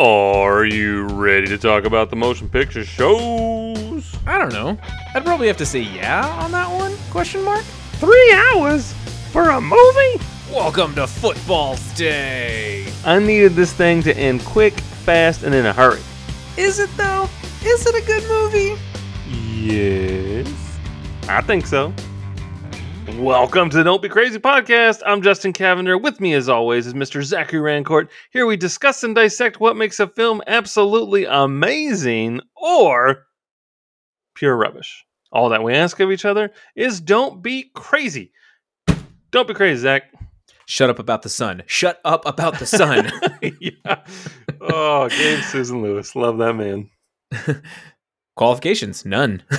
Are you ready to talk about the motion picture shows? I don't know. I'd probably have to say yeah on that one? Question mark. Three hours for a movie? Welcome to Football Day. I needed this thing to end quick, fast, and in a hurry. Is it though? Is it a good movie? Yes, I think so. Welcome to the Don't Be Crazy podcast. I'm Justin Cavender. With me, as always, is Mr. Zachary Rancourt. Here we discuss and dissect what makes a film absolutely amazing or pure rubbish. All that we ask of each other is don't be crazy. Don't be crazy, Zach. Shut up about the sun. Shut up about the sun. yeah. Oh, Gabe Susan Lewis. Love that man. Qualifications? None.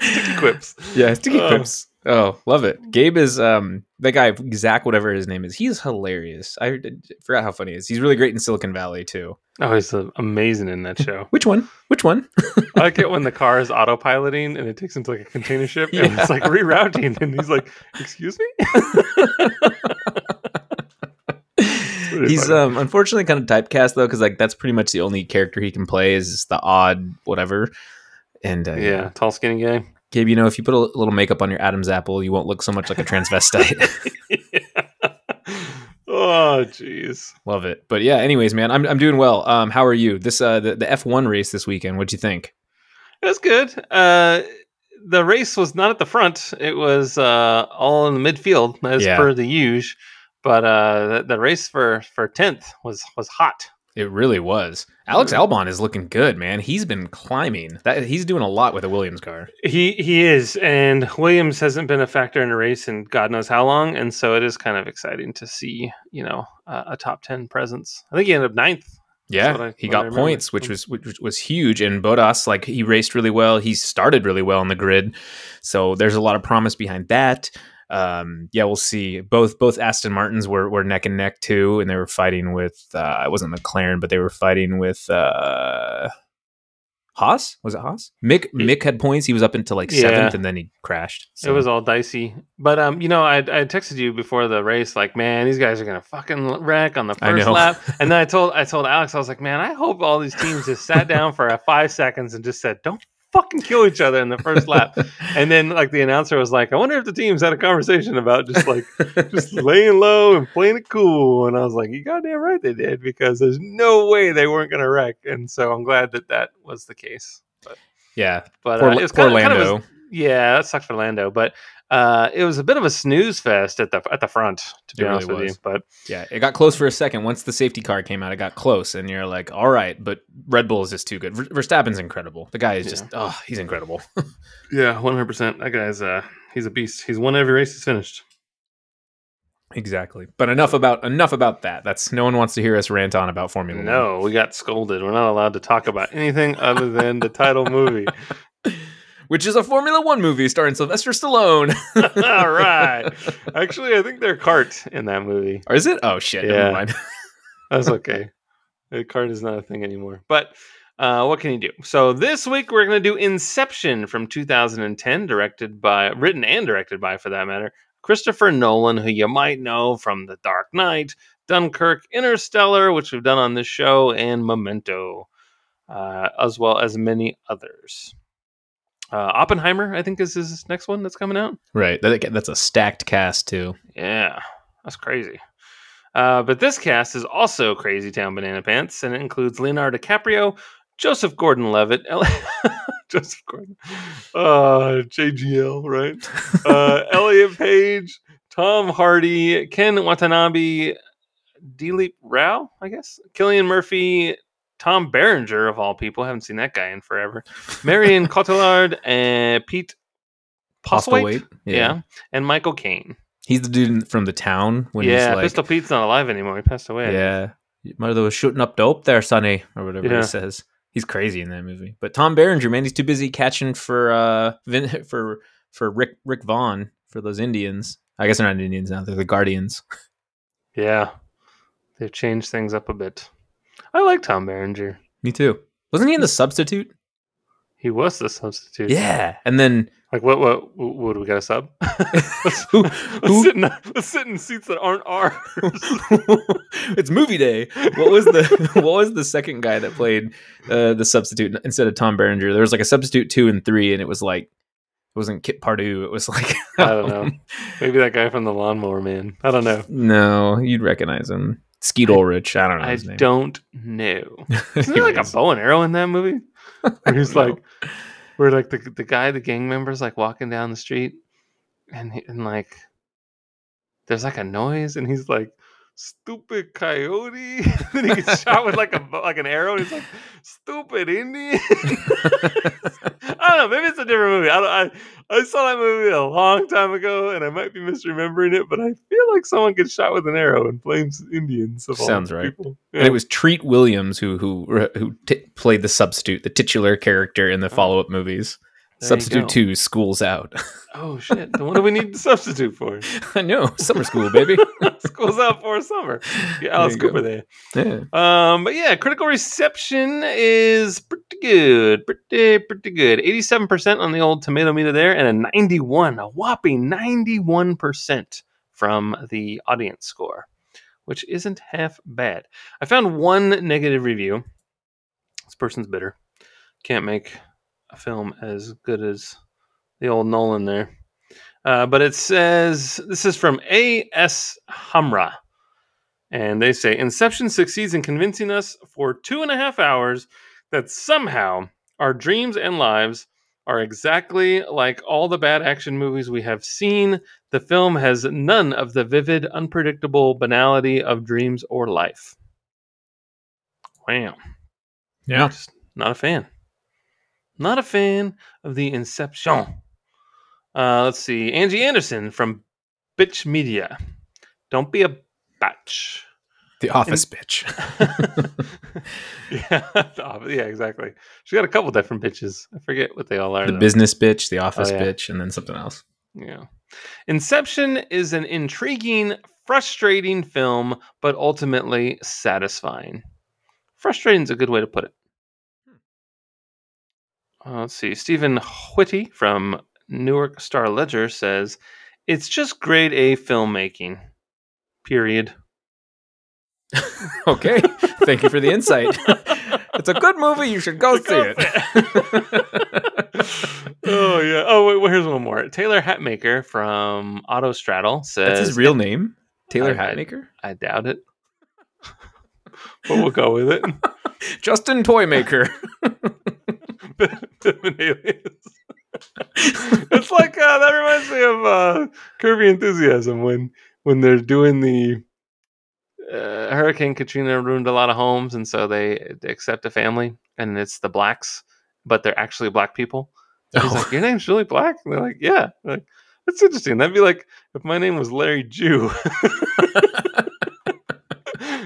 Sticky quips. Yeah, sticky Oh. quips. Oh, love it. Gabe is um that guy Zach, whatever his name is. He's hilarious. I forgot how funny he is. He's really great in Silicon Valley too. Oh, he's uh, amazing in that show. Which one? Which one? I like it when the car is autopiloting and it takes him to like a container ship and Yeah. it's like rerouting and he's like, "Excuse me." He's funny. um unfortunately kind of typecast though, because like that's pretty much the only character he can play is the odd whatever. And uh, yeah, tall, skinny guy. Gabe, you know, if you put a little makeup on your Adam's apple, you won't look so much like a transvestite. oh, jeez. Love it. But yeah, anyways, man, I'm I'm doing well. Um, how are you? This uh the, the F1 race this weekend. What'd you think? It was good. Uh, the race was not at the front; it was uh, all in the midfield, as Yeah. per the usual. But uh, the, the race for for tenth was was hot. It really was. Alex Albon is looking good, man. He's been climbing. That he's doing a lot with a Williams car. He he is, and Williams hasn't been a factor in a race in God knows how long, and so it is kind of exciting to see, you know, uh, a top ten presence. I think he ended up ninth. Yeah, I- he got points, which was which was huge. And Bottas, like he raced really well. He started really well on the grid, so there's a lot of promise behind that. Um, yeah, we'll see. Both both Aston Martins were, were neck and neck too, and they were fighting with. Uh, it wasn't McLaren, but they were fighting with uh, Haas. Was it Haas? Mick Mick had points. He was up into like Yeah. seventh, and then he crashed. It was all dicey, but um, you know, I I texted you before the race, like, man, these guys are gonna fucking wreck on the first lap, and then I told I told Alex, I was like, man, I hope all these teams just sat down for a five seconds and just said, don't fucking kill each other in the first lap, and then like the announcer was like, I wonder if the teams had a conversation about just like just laying low and playing it cool. And I was like, you goddamn right they did because there's no way they weren't going to wreck. And so I'm glad that that was the case. yeah. But Poor, uh, it was poor kind of, kind of yeah, that sucked for Lando. But uh, it was a bit of a snooze fest at the at the front, to be It really honest with you. But Yeah, it got close for a second. Once the safety car came out, it got close, and you're like, "All right," but Red Bull is just too good. Verstappen's incredible. The guy is just, oh, he's incredible. yeah, 100. percent That guy's uh, he's a beast. He's won every race he's finished. exactly. But enough about enough about that. That's no one wants to hear us rant on about Formula One. No, we got scolded. We're not allowed to talk about anything other than the title movie. which is a Formula One movie starring Sylvester Stallone. All right. Actually, I think they're cart in that movie. or is it? Oh shit! Yeah. Never mind. That's okay. the cart is not a thing anymore. But uh, what can you do? So this week we're going to do Inception from 2010, directed by, written and directed by, for that matter, Christopher Nolan, who you might know from The Dark Knight, Dunkirk, Interstellar, which we've done on this show, and Memento, uh, as well as many others. Uh, Oppenheimer, I think, is his next one that's coming out. right. That, that's a stacked cast too. Yeah, that's crazy. Uh, but this cast is also Crazy Town Banana Pants, and it includes Leonardo DiCaprio, Joseph Gordon-Levitt, El- Joseph Gordon, uh, JGL, right? Uh, Elliot Page, Tom Hardy, Ken Watanabe, Dilip Rao, I guess, Cillian Murphy, Tom Berenger of all people. haven't seen that guy in forever. Marion Cotillard and Pete Postlethwaite. Postlethwaite? Yeah. and Michael Caine. He's the dude from the town when yeah, he's like, Pistol Pete's not alive anymore. He passed away. Yeah. Mother was shooting up dope there, Sonny, or whatever Yeah. he says. He's crazy in that movie. But Tom Berenger, man, he's too busy catching for uh Vin- for for Rick Rick Vaughn for those Indians. I guess they're not Indians now; they're the Guardians. Yeah. They've changed things up a bit. I like Tom Berenger. Me too. Wasn't he in the substitute? He was the substitute. Yeah. And then Like what? What? What do we got a sub? let's, Who- let's who- sit in, let's sit in seats that aren't ours. it's movie day. What was the what was the second guy that played uh, the substitute instead of Tom Berenger? There was like a substitute two and three, and it was like it wasn't Kit Pardue. It was like I don't know. Maybe that guy from the Lawnmower Man. I don't know. no, you'd recognize him. Skeet Ulrich. I don't know I his name. don't know. Isn't there like a bow and arrow in that movie? Where he's like, where like the the guy, the gang members, like walking down the street, and and like, there's like a noise, and he's like, "Stupid coyote!" then he gets shot with like a like an arrow, and he's like, "Stupid Indian." I don't know. Maybe it's a different movie. I don't. I, I saw that movie a long time ago, and I might be misremembering it, but I feel like someone gets shot with an arrow and blames Indians. Of all Sounds right. People. And it was Treat Williams who who who t- played the substitute, the titular character in the Oh. follow up movies. There Substitute two, schools out. Oh shit! Then what do we need to substitute for? I know, summer school, baby. School's out for summer. Yeah, Alice go. Cooper there. yeah. Um, but yeah, critical reception is pretty good, pretty pretty good. Eighty-seven percent on the old tomato meter there, and a ninety-one, a whopping ninety-one percent from the audience score, which isn't half bad. I found one negative review. This person's bitter. Can't make a film as good as the old Nolan there. Uh, but it says this is from A.S. Hamrah. And they say Inception succeeds in convincing us for two and a half hours that somehow our dreams and lives are exactly like all the bad action movies we have seen. The film has none of the vivid, unpredictable banality of dreams or life. Wow. Yeah. Just not a fan. Not a fan of the Inception. Uh, let's see. Angie Anderson from Bitch Media. Don't be a batch. The office bitch. yeah, yeah, exactly. She got a couple different bitches. I forget what they all are. the though. business bitch, the office Oh, yeah. bitch, and then something else. Yeah. Inception is an intriguing, frustrating film, but ultimately satisfying. Frustrating is a good way to put it. Uh, let's see. Stephen Whitty from Newark Star Ledger says, It's just grade A filmmaking. Period. Okay. Thank you for the insight. it's a good movie. You should go see it. oh yeah. Oh wait, well, here's one more. Taylor Hatmaker from Autostraddle says That's his real name, Taylor I- I- Hatmaker. I doubt it. but we'll go with it. Justin Toymaker. Bit of an alias. it's like uh, that reminds me of uh, Curb Your Enthusiasm when when they're doing the uh, Hurricane Katrina ruined a lot of homes, and so they, they accept a family, and it's the blacks, but they're actually black people. He's Oh. like, "Your name's really black?" And they're like, "Yeah." They're like, that's interesting. That'd be like if my name was Larry Jew.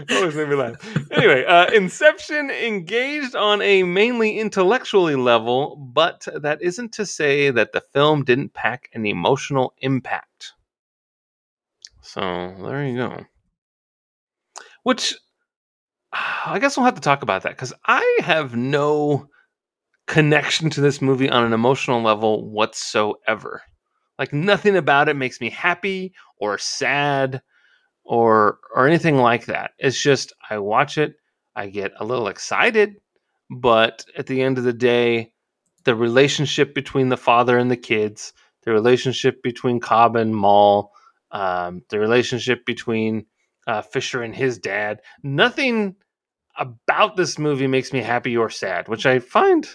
Always made me laugh. Anyway, uh, Inception engaged on a mainly intellectually level, but that isn't to say that the film didn't pack an emotional impact. So there you go. Which I guess we'll have to talk about that because I have no connection to this movie on an emotional level whatsoever. Like nothing about it makes me happy or sad or or anything like that. It's just I watch it, I get a little excited, but at the end of the day, the relationship between the father and the kids, the relationship between Cobb and Mal, um, the relationship between uh, Fisher and his dad, nothing about this movie makes me happy or sad, which I find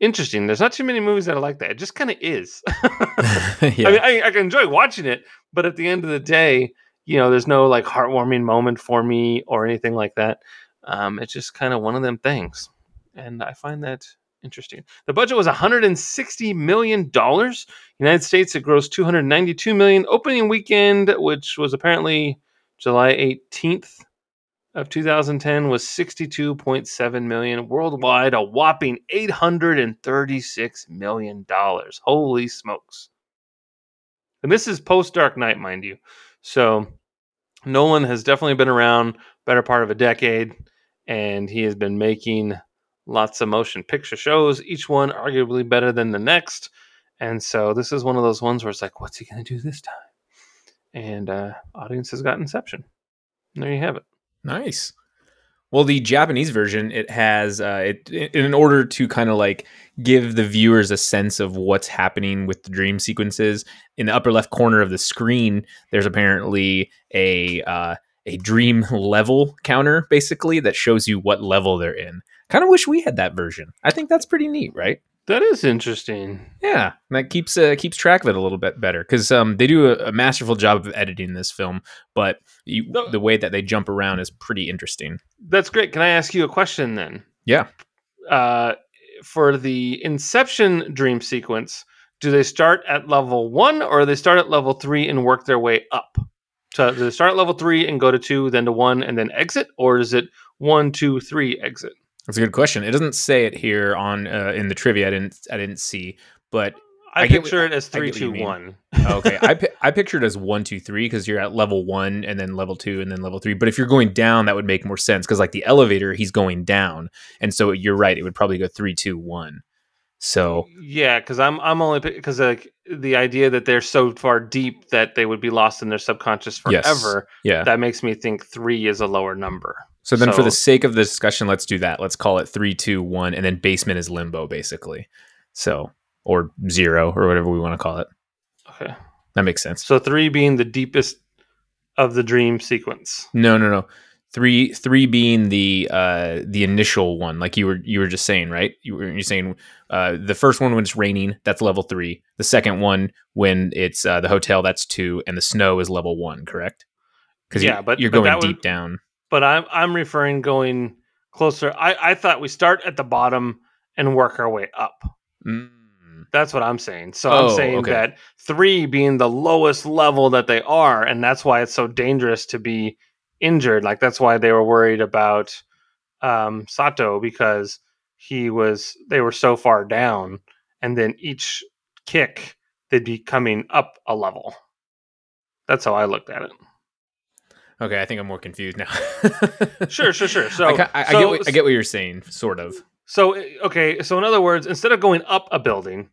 interesting. There's not too many movies that are like that. It just kind of is. yeah. I mean, I, I can enjoy watching it, but at the end of the day, you know, there's no like heartwarming moment for me or anything like that. Um, it's just kind of one of them things, and I find that interesting. The budget was 160 million dollars. United States, it grossed 292 million. Opening weekend, which was apparently July 18th of 2010, was 62.7 million. Worldwide, a whopping 836 million dollars. Holy smokes! And this is post Dark Knight, mind you. So Nolan has definitely been around better part of a decade, and he has been making lots of motion picture shows, each one arguably better than the next. And so this is one of those ones where it's like, what's he going to do this time? And uh, audience has got Inception. There you have it. Nice. Well, the Japanese version, it has uh, it in order to kind of like give the viewers a sense of what's happening with the dream sequences. In the upper left corner of the screen, there's apparently a uh, a dream level counter, basically that shows you what level they're in. Kind of wish we had that version. I think that's pretty neat, right? That is interesting. Yeah, that keeps uh, keeps track of it a little bit better because um, they do a, a, masterful job of editing this film, but you, no. the way that they jump around is pretty interesting. That's great. Can I ask you a question then? Yeah. Uh, for the Inception dream sequence, do they start at level one or they start at level three and work their way up? So do they start at level three and go to two, then to one, and then exit, or is it one, two, three, exit? That's a good question. It doesn't say it here on uh, in the trivia. I didn't I didn't see, but I, I picture it as three, two, one. okay, I I picture it as one, two, three because you're at level one and then level two and then level three. But if you're going down, that would make more sense because like the elevator, he's going down, and so you're right. It would probably go three, two, one. So yeah, because I'm I'm only because like the idea that they're so far deep that they would be lost in their subconscious forever. Yes. Yeah, that makes me think three is a lower number. So then, so, for the sake of the discussion, let's do that. Let's call it three, two, one, and then basement is limbo, basically. So or zero or whatever we want to call it. Okay, that makes sense. So three being the deepest of the dream sequence. No, no, no. Three, three being the uh, the initial one, like you were you were just saying, right? You were you saying uh, the first one when it's raining, that's level three. The second one when it's uh, the hotel, that's two, and the snow is level one, correct? Because yeah, but you're but going deep would, down but I'm I'm referring going closer. I I thought we start at the bottom and work our way up. Mm. That's what I'm saying. So oh, I'm saying okay. that three being the lowest level that they are, and that's why it's so dangerous to be injured. Like that's why they were worried about um, Saito because he was they were so far down, and then each kick they'd be coming up a level. That's how I looked at it. Okay, I think I'm more confused now. sure, sure, sure. So I, I, so, I, get what, I get what you're saying, sort of. So okay, so in other words, instead of going up a building,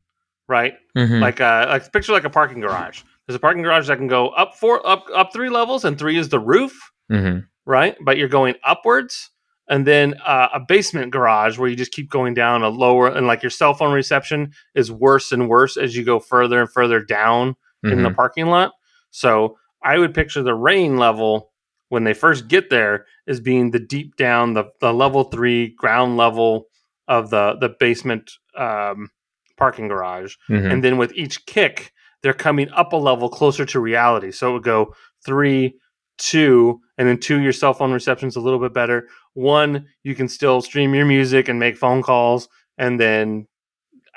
right? Mm-hmm. Like uh, like picture like a parking garage. There's a parking garage that can go up four, up up three levels, and three is the roof, mm-hmm. right? But you're going upwards, and then uh, a basement garage where you just keep going down a lower, and like your cell phone reception is worse and worse as you go further and further down mm-hmm. in the mm-hmm. parking lot. So I would picture the rain level when they first get there is being the deep down the, the level three ground level of the the basement um, parking garage. Mm-hmm. and then with each kick they're coming up a level closer to reality. So it would go three two and then two your cell phone reception's a little bit better. One you can still stream your music and make phone calls and then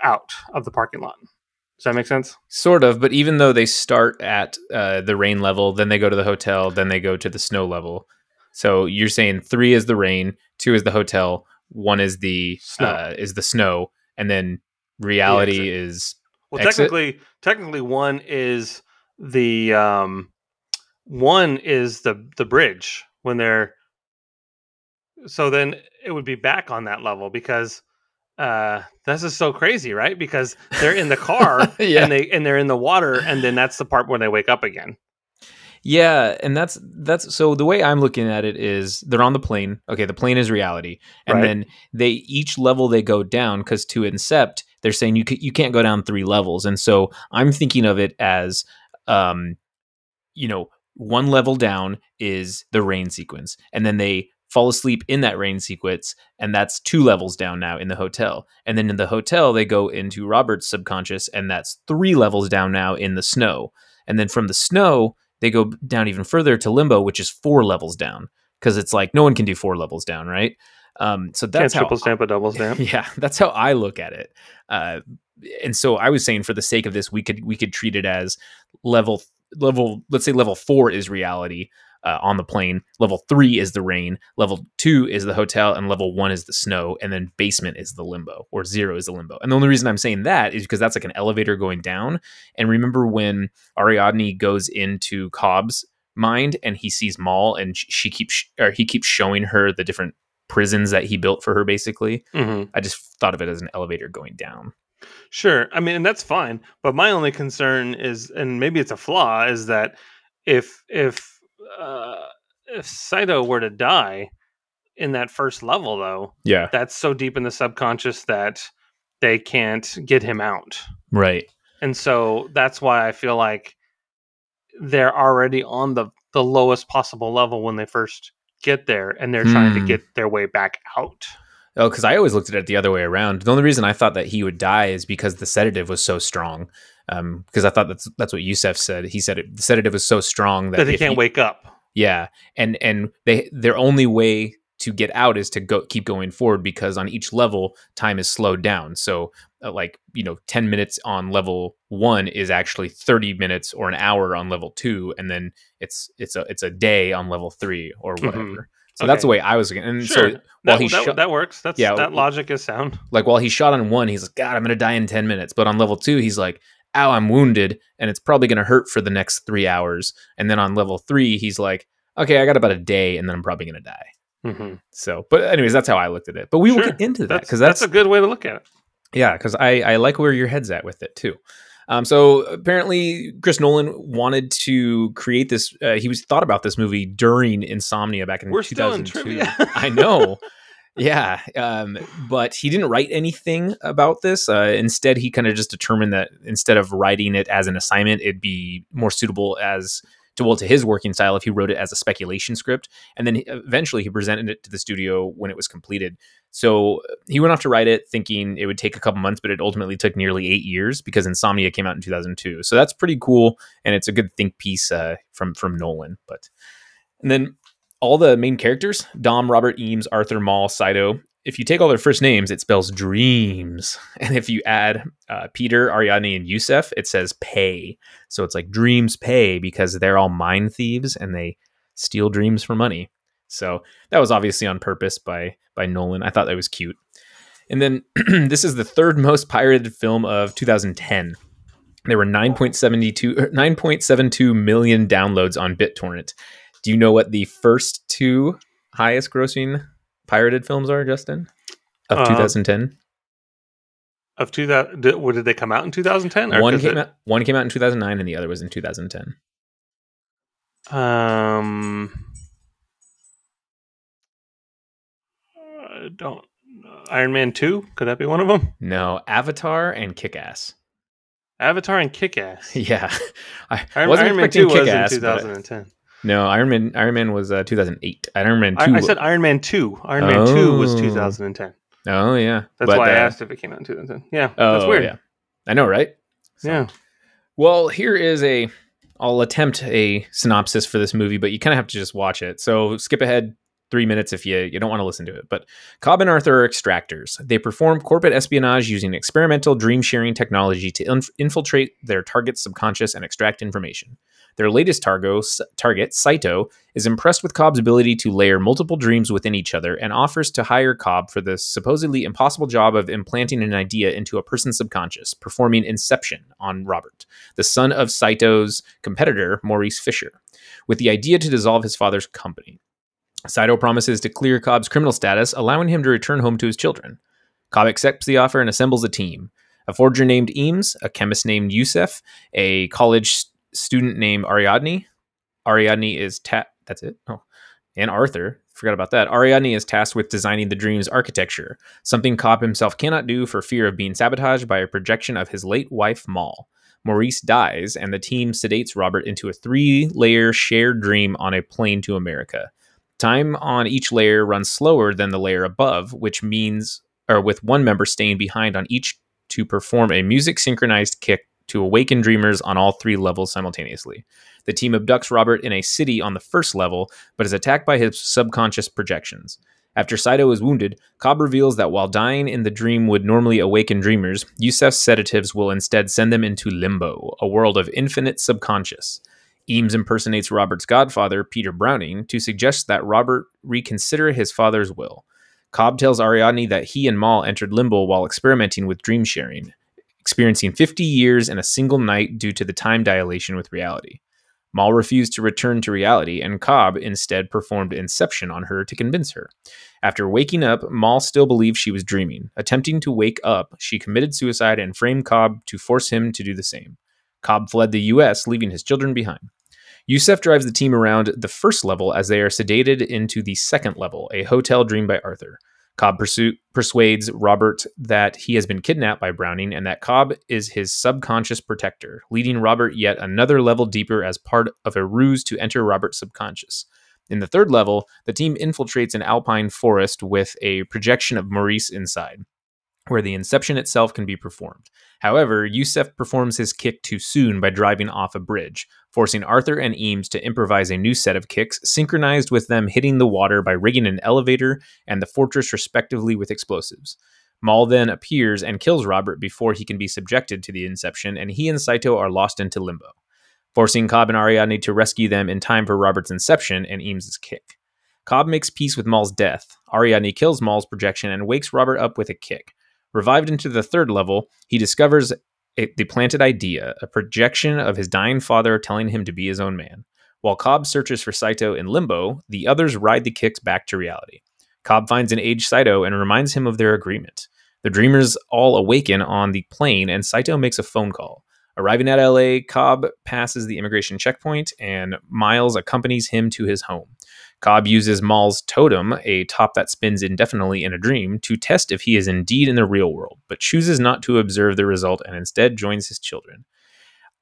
out of the parking lot does that make sense? Sort of, but even though they start at uh, the rain level, then they go to the hotel, then they go to the snow level. So you're saying three is the rain, two is the hotel, one is the snow. Uh, is the snow, and then reality the is well. Exit? Technically, technically, one is the um, one is the the bridge when they're. So then it would be back on that level because uh this is so crazy right? Because they're in the car yeah. and they and they're in the water and then that's the part when they wake up again. Yeah and that's that's so the way i'm looking at it is they're on the plane. Okay the plane is reality. And right. then they each level they go down because to incept they're saying you, you can't go down three levels. And so i'm thinking of it as um you know one level down is the rain sequence. And then they fall asleep in that rain sequence and that's two levels down now in the hotel and then in the hotel they go into robert's subconscious and that's three levels down now in the snow and then from the snow they go down even further to limbo which is four levels down because it's like no one can do four levels down right um, so that's Can't triple stamp a double stamp. Yeah, that's how I look at it. Uh, and so I was saying, for the sake of this, we could we could treat it as level level. Let's say level four is reality, uh, on the plane. Level three is the rain. Level two is the hotel, and level one is the snow. And then basement is the limbo, or zero is the limbo. And the only reason I'm saying that is because that's like an elevator going down. And remember when Ariadne goes into Cobb's mind and he sees Mal, and she keeps or he keeps showing her the different prisons that he built for her. Basically, mm-hmm. I just thought of it as an elevator going down. Sure. I mean, and that's fine. But my only concern is, and maybe it's a flaw, is that if if uh, if Saito were to die in that first level, though, Yeah. that's so deep in the subconscious that they can't get him out. Right. And so that's why I feel like they're already on the the lowest possible level when they first get there, and they're trying to Hmm. get their way back out. Oh, because I always looked at it the other way around. The only reason I thought that he would die is because the sedative was so strong. Because I thought that's that's what Yusef said. He said it, the sedative was so strong that That they can't he- wake up. Yeah, and and they their only way to get out is to go keep going forward because on each level time is slowed down. So uh, like you know, ten minutes on level one is actually thirty minutes or an hour on level two, and then it's it's a it's a day on level three or Mhm. whatever. So that's the way I was. looking. And Sure. so while That, he that, shot, that works. That's Yeah, that logic is sound. like while he shot on one, he's like, God, I'm gonna die in ten minutes. But on level two, he's like, Ow, I'm wounded, and it's probably gonna hurt for the next three hours. And then on level three, he's like, Okay, I got about a day, and then I'm probably gonna die. Mhm. So, but anyways, that's how I looked at it. But we will get into that because that's, that's, a good way to look at it. yeah, because I I like where your head's at with it too. Um, so apparently, Chris Nolan wanted to create this. Uh, he was thought about this movie during Insomnia back in We're still in 2002. trivia. I know. Yeah, um, but he didn't write anything about this. Uh, instead, he kind of just determined that instead of writing it as an assignment, it'd be more suitable as to well to his working style if he wrote it as a speculation script. And then he- eventually, he presented it to the studio when it was completed. So he went off to write it, thinking it would take a couple months, but it ultimately took nearly eight years because Insomnia came out in 2002. So that's pretty cool, and it's a good think piece uh, from from Nolan. But and then all the main characters Dom, Robert, Eames, Arthur, Mal, Saito. If you take all their first names, it spells dreams. And if you add uh, Peter, Ariadne, and Yusef, it says pay. So it's like dreams pay because they're all mind thieves and they steal dreams for money. So that was obviously on purpose by by Nolan. I thought that was cute. And then this is the third most pirated film of 2010. There were 9.72 er, 9.72 million downloads on BitTorrent. Do you know what the first two highest grossing pirated films are, Justin? Of Uh, 2010? Of two that did, what, did they come out in 2010? Or One came it- out one came out in 2009 and the other was in 2010. Um, I don't. Iron Man two could that be one of them? No, Avatar and Kick-Ass. Avatar and Kick Ass. Yeah. I Iron, wasn't Iron Man expecting two was in Kick-Ass, but- 2010. No, Iron Man Iron Man was uh, 2008. Iron Man 2 I, I said Iron Man two. Iron Man two was Oh. 2010. Oh yeah. That's But, why I uh, asked if it came out in 2010. Yeah, Oh, that's weird. yeah. I know, right? So- Yeah. Well, here is a. I'll attempt a synopsis for this movie, but you kind of have to just watch it. So skip ahead three minutes if you you don't want to listen to it. But Cobb and Arthur are extractors. They perform corporate espionage using experimental dream sharing technology to inf- infiltrate their target's subconscious and extract information. Their latest targo, s- target, Saito, is impressed with Cobb's ability to layer multiple dreams within each other and offers to hire Cobb for the supposedly impossible job of implanting an idea into a person's subconscious, performing inception on Robert, the son of Saito's competitor, Maurice Fisher, with the idea to dissolve his father's company. Saito promises to clear Cobb's criminal status, allowing him to return home to his children. Cobb accepts the offer and assembles a team. A forger named Eames, a chemist named Yusef, a college student named Ariadne. Ariadne is ta- that's it. Oh, and Arthur. Forgot about that. Ariadne is tasked with designing the dream's architecture, something Cobb himself cannot do for fear of being sabotaged by a projection of his late wife Mal. Maurice dies, and the team sedates Robert into a three-layer shared dream on a plane to America. Time on each layer runs slower than the layer above, which means, or with one member staying behind on each to perform a music synchronized kick to awaken dreamers on all three levels simultaneously. The team abducts Robert in a city on the first level, but is attacked by his subconscious projections. After Saito is wounded, Cobb reveals that while dying in the dream would normally awaken dreamers, Yusef's sedatives will instead send them into limbo, a world of infinite subconscious. Eames impersonates Robert's godfather, Peter Browning, to suggest that Robert reconsider his father's will. Cobb tells Ariadne that he and Mal entered limbo while experimenting with dream sharing, experiencing 50 years in a single night due to the time dilation with reality. Mal refused to return to reality, and Cobb instead performed Inception on her to convince her. After waking up, Mal still believed she was dreaming. Attempting to wake up, she committed suicide and framed Cobb to force him to do the same. Cobb fled the U.S., leaving his children behind. Yusef drives the team around the first level as they are sedated into the second level, a hotel dreamed by Arthur. Cobb pursu- persuades Robert that he has been kidnapped by Browning and that Cobb is his subconscious protector, leading Robert yet another level deeper as part of a ruse to enter Robert's subconscious. In the third level, the team infiltrates an alpine forest with a projection of Maurice inside, where the inception itself can be performed. However, Yusef performs his kick too soon by driving off a bridge, forcing Arthur and Eames to improvise a new set of kicks, synchronized with them hitting the water by rigging an elevator and the fortress respectively with explosives. Mal then appears and kills Robert before he can be subjected to the inception, and he and Saito are lost into limbo, forcing Cobb and Ariadne to rescue them in time for Robert's inception and Eames's kick. Cobb makes peace with Mal's death. Ariadne kills Mal's projection and wakes Robert up with a kick. Revived into the third level, he discovers a, the planted idea, a projection of his dying father telling him to be his own man. While Cobb searches for Saito in limbo, the others ride the kicks back to reality. Cobb finds an aged Saito and reminds him of their agreement. The dreamers all awaken on the plane, and Saito makes a phone call. Arriving at LA, Cobb passes the immigration checkpoint, and Miles accompanies him to his home. Cobb uses Mal's totem, a top that spins indefinitely in a dream, to test if he is indeed in the real world, but chooses not to observe the result and instead joins his children.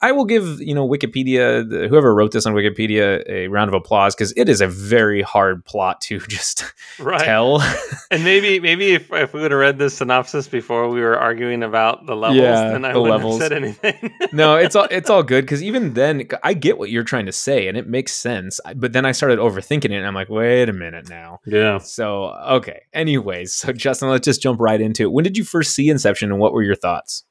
I will give you know Wikipedia, the, whoever wrote this on Wikipedia, a round of applause because it is a very hard plot to just right. tell. and maybe maybe if, if we would have read this synopsis before we were arguing about the levels, yeah, then I the wouldn't levels. have said anything. no, it's all it's all good because even then I get what you're trying to say and it makes sense. But then I started overthinking it and I'm like, wait a minute now. Yeah. So okay. Anyways, so Justin, let's just jump right into it. When did you first see Inception and what were your thoughts?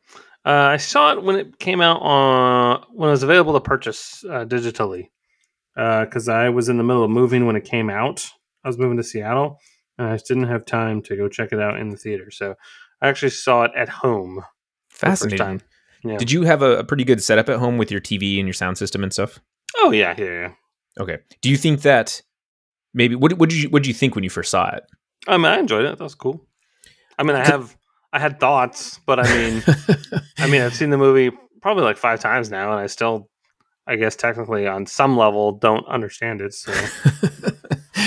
Uh, I saw it when it came out on when it was available to purchase uh, digitally. Because uh, I was in the middle of moving when it came out. I was moving to Seattle, and I just didn't have time to go check it out in the theater. So I actually saw it at home. Fascinating. Yeah. Did you have a, a, pretty good setup at home with your TV and your sound system and stuff? Oh yeah, yeah, yeah. Okay. Do you think that maybe what what did you what did you think when you first saw it? I mean, I enjoyed it. That was cool. I mean, I have I had thoughts, but I mean, I mean, I've seen the movie probably like five times now, and I still, I guess, technically on some level, don't understand it. So,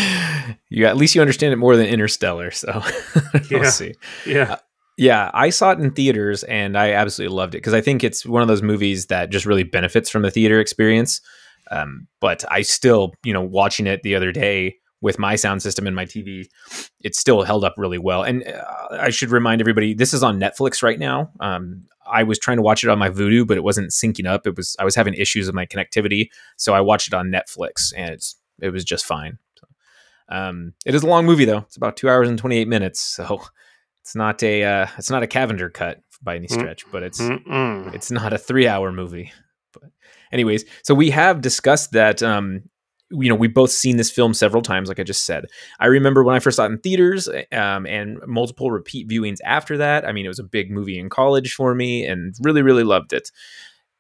you at least you understand it more than Interstellar. So, we'll yeah. see. Yeah. Uh, yeah, I saw it in theaters and I absolutely loved it because I think it's one of those movies that just really benefits from the theater experience. Um, but I still, you know, watching it the other day, with my sound system and my TV, it still held up really well. And uh, I should remind everybody, this is on Netflix right now. Um, I was trying to watch it on my Vudu, but it wasn't syncing up. It was I was having issues with my connectivity, so I watched it on Netflix, and it's it was just fine. So, um, it is a long movie though; it's about two hours and twenty eight minutes, so it's not a uh, it's not a Cavender cut by any stretch, but it's Mm-mm. it's not a three hour movie. But anyways, so we have discussed that um, you know, we've both seen this film several times, like I just said. I remember when I first saw it in theaters um, and multiple repeat viewings after that. I mean, it was a big movie in college for me and really, really loved it.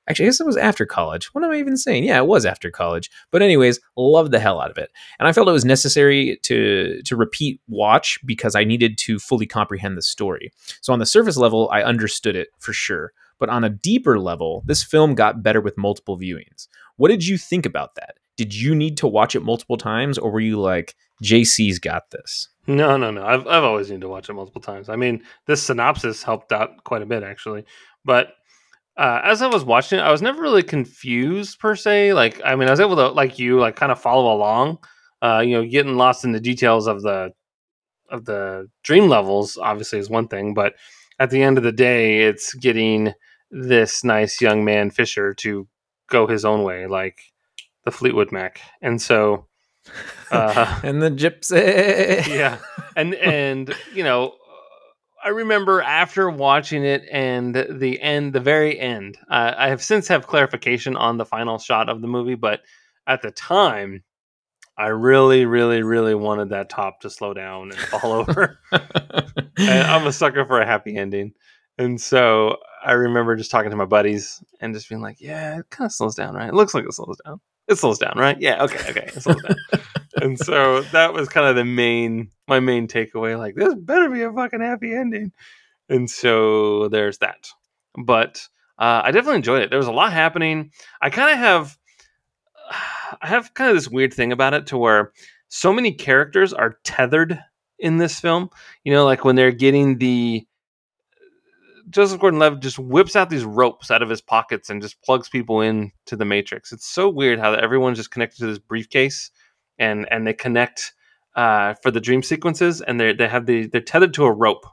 Actually, I guess it was after college. What am I even saying? Yeah, it was after college. But anyways, loved the hell out of it. And I felt it was necessary to to repeat watch because I needed to fully comprehend the story. So on the surface level, I understood it for sure. But on a deeper level, this film got better with multiple viewings. What did you think about that? Did you need to watch it multiple times or were you like jc's got this? No no no. I've, I've always needed to watch it multiple times. I mean this synopsis helped out quite a bit actually. But uh, as i was watching it i was never really confused per se. Like i mean i was able to like you like kind of follow along uh, you know getting lost in the details of the of the dream levels obviously is one thing. But at the end of the day it's getting this nice young man fisher to go his own way. Like the Fleetwood Mac, and so uh, and the Gypsy, yeah, and and you know, I remember after watching it and the end, the very end. Uh, I have since have clarification on the final shot of the movie, but at the time, I really, really, really wanted that top to slow down and fall over. and I'm a sucker for a happy ending. And so I remember just talking to my buddies and just being like, yeah, it kind of slows down, right? It looks like it slows down. It slows down, right? Yeah, okay, okay, it slows down. and so that was kind of the main my main takeaway. Like this better be a fucking happy ending. And so there's that. But uh, I definitely enjoyed it. There was a lot happening. I kind of have I have kind of this weird thing about it to where so many characters are tethered in this film. You know, like when they're getting the Joseph Gordon-Levitt just whips out these ropes out of his pockets and just plugs people into the Matrix. It's so weird how everyone's just connected to this briefcase, and and they connect uh, for the dream sequences, and they they have the they're tethered to a rope,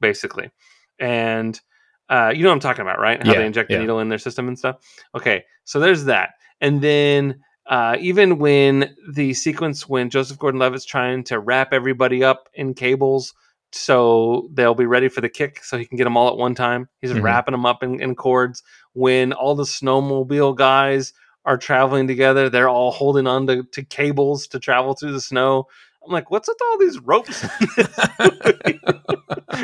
basically, and uh, you know what I'm talking about, right? How Yeah, they inject the yeah. needle in their system and stuff. Okay, so there's that, and then uh, even when the sequence when Joseph Gordon-Levitt's trying to wrap everybody up in cables so they'll be ready for the kick so he can get them all at one time. He's Mhm. wrapping them up in, in cords. When all the snowmobile guys are traveling together, they're all holding on to, to cables to travel through the snow. I'm like, what's with all these ropes? in this movie?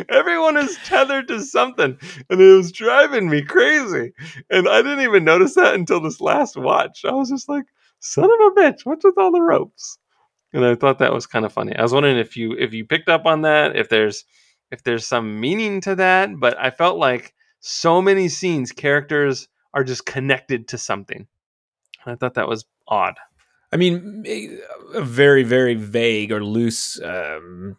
Everyone is tethered to something, and it was driving me crazy. And I didn't even notice that until this last watch. I was just like, son of a bitch, what's with all the ropes? And I thought that was kind of funny. I was wondering if you if you picked up on that, if there's if there's some meaning to that, but I felt like so many scenes characters are just connected to something. I thought that was odd. I mean, a very, very vague or loose um,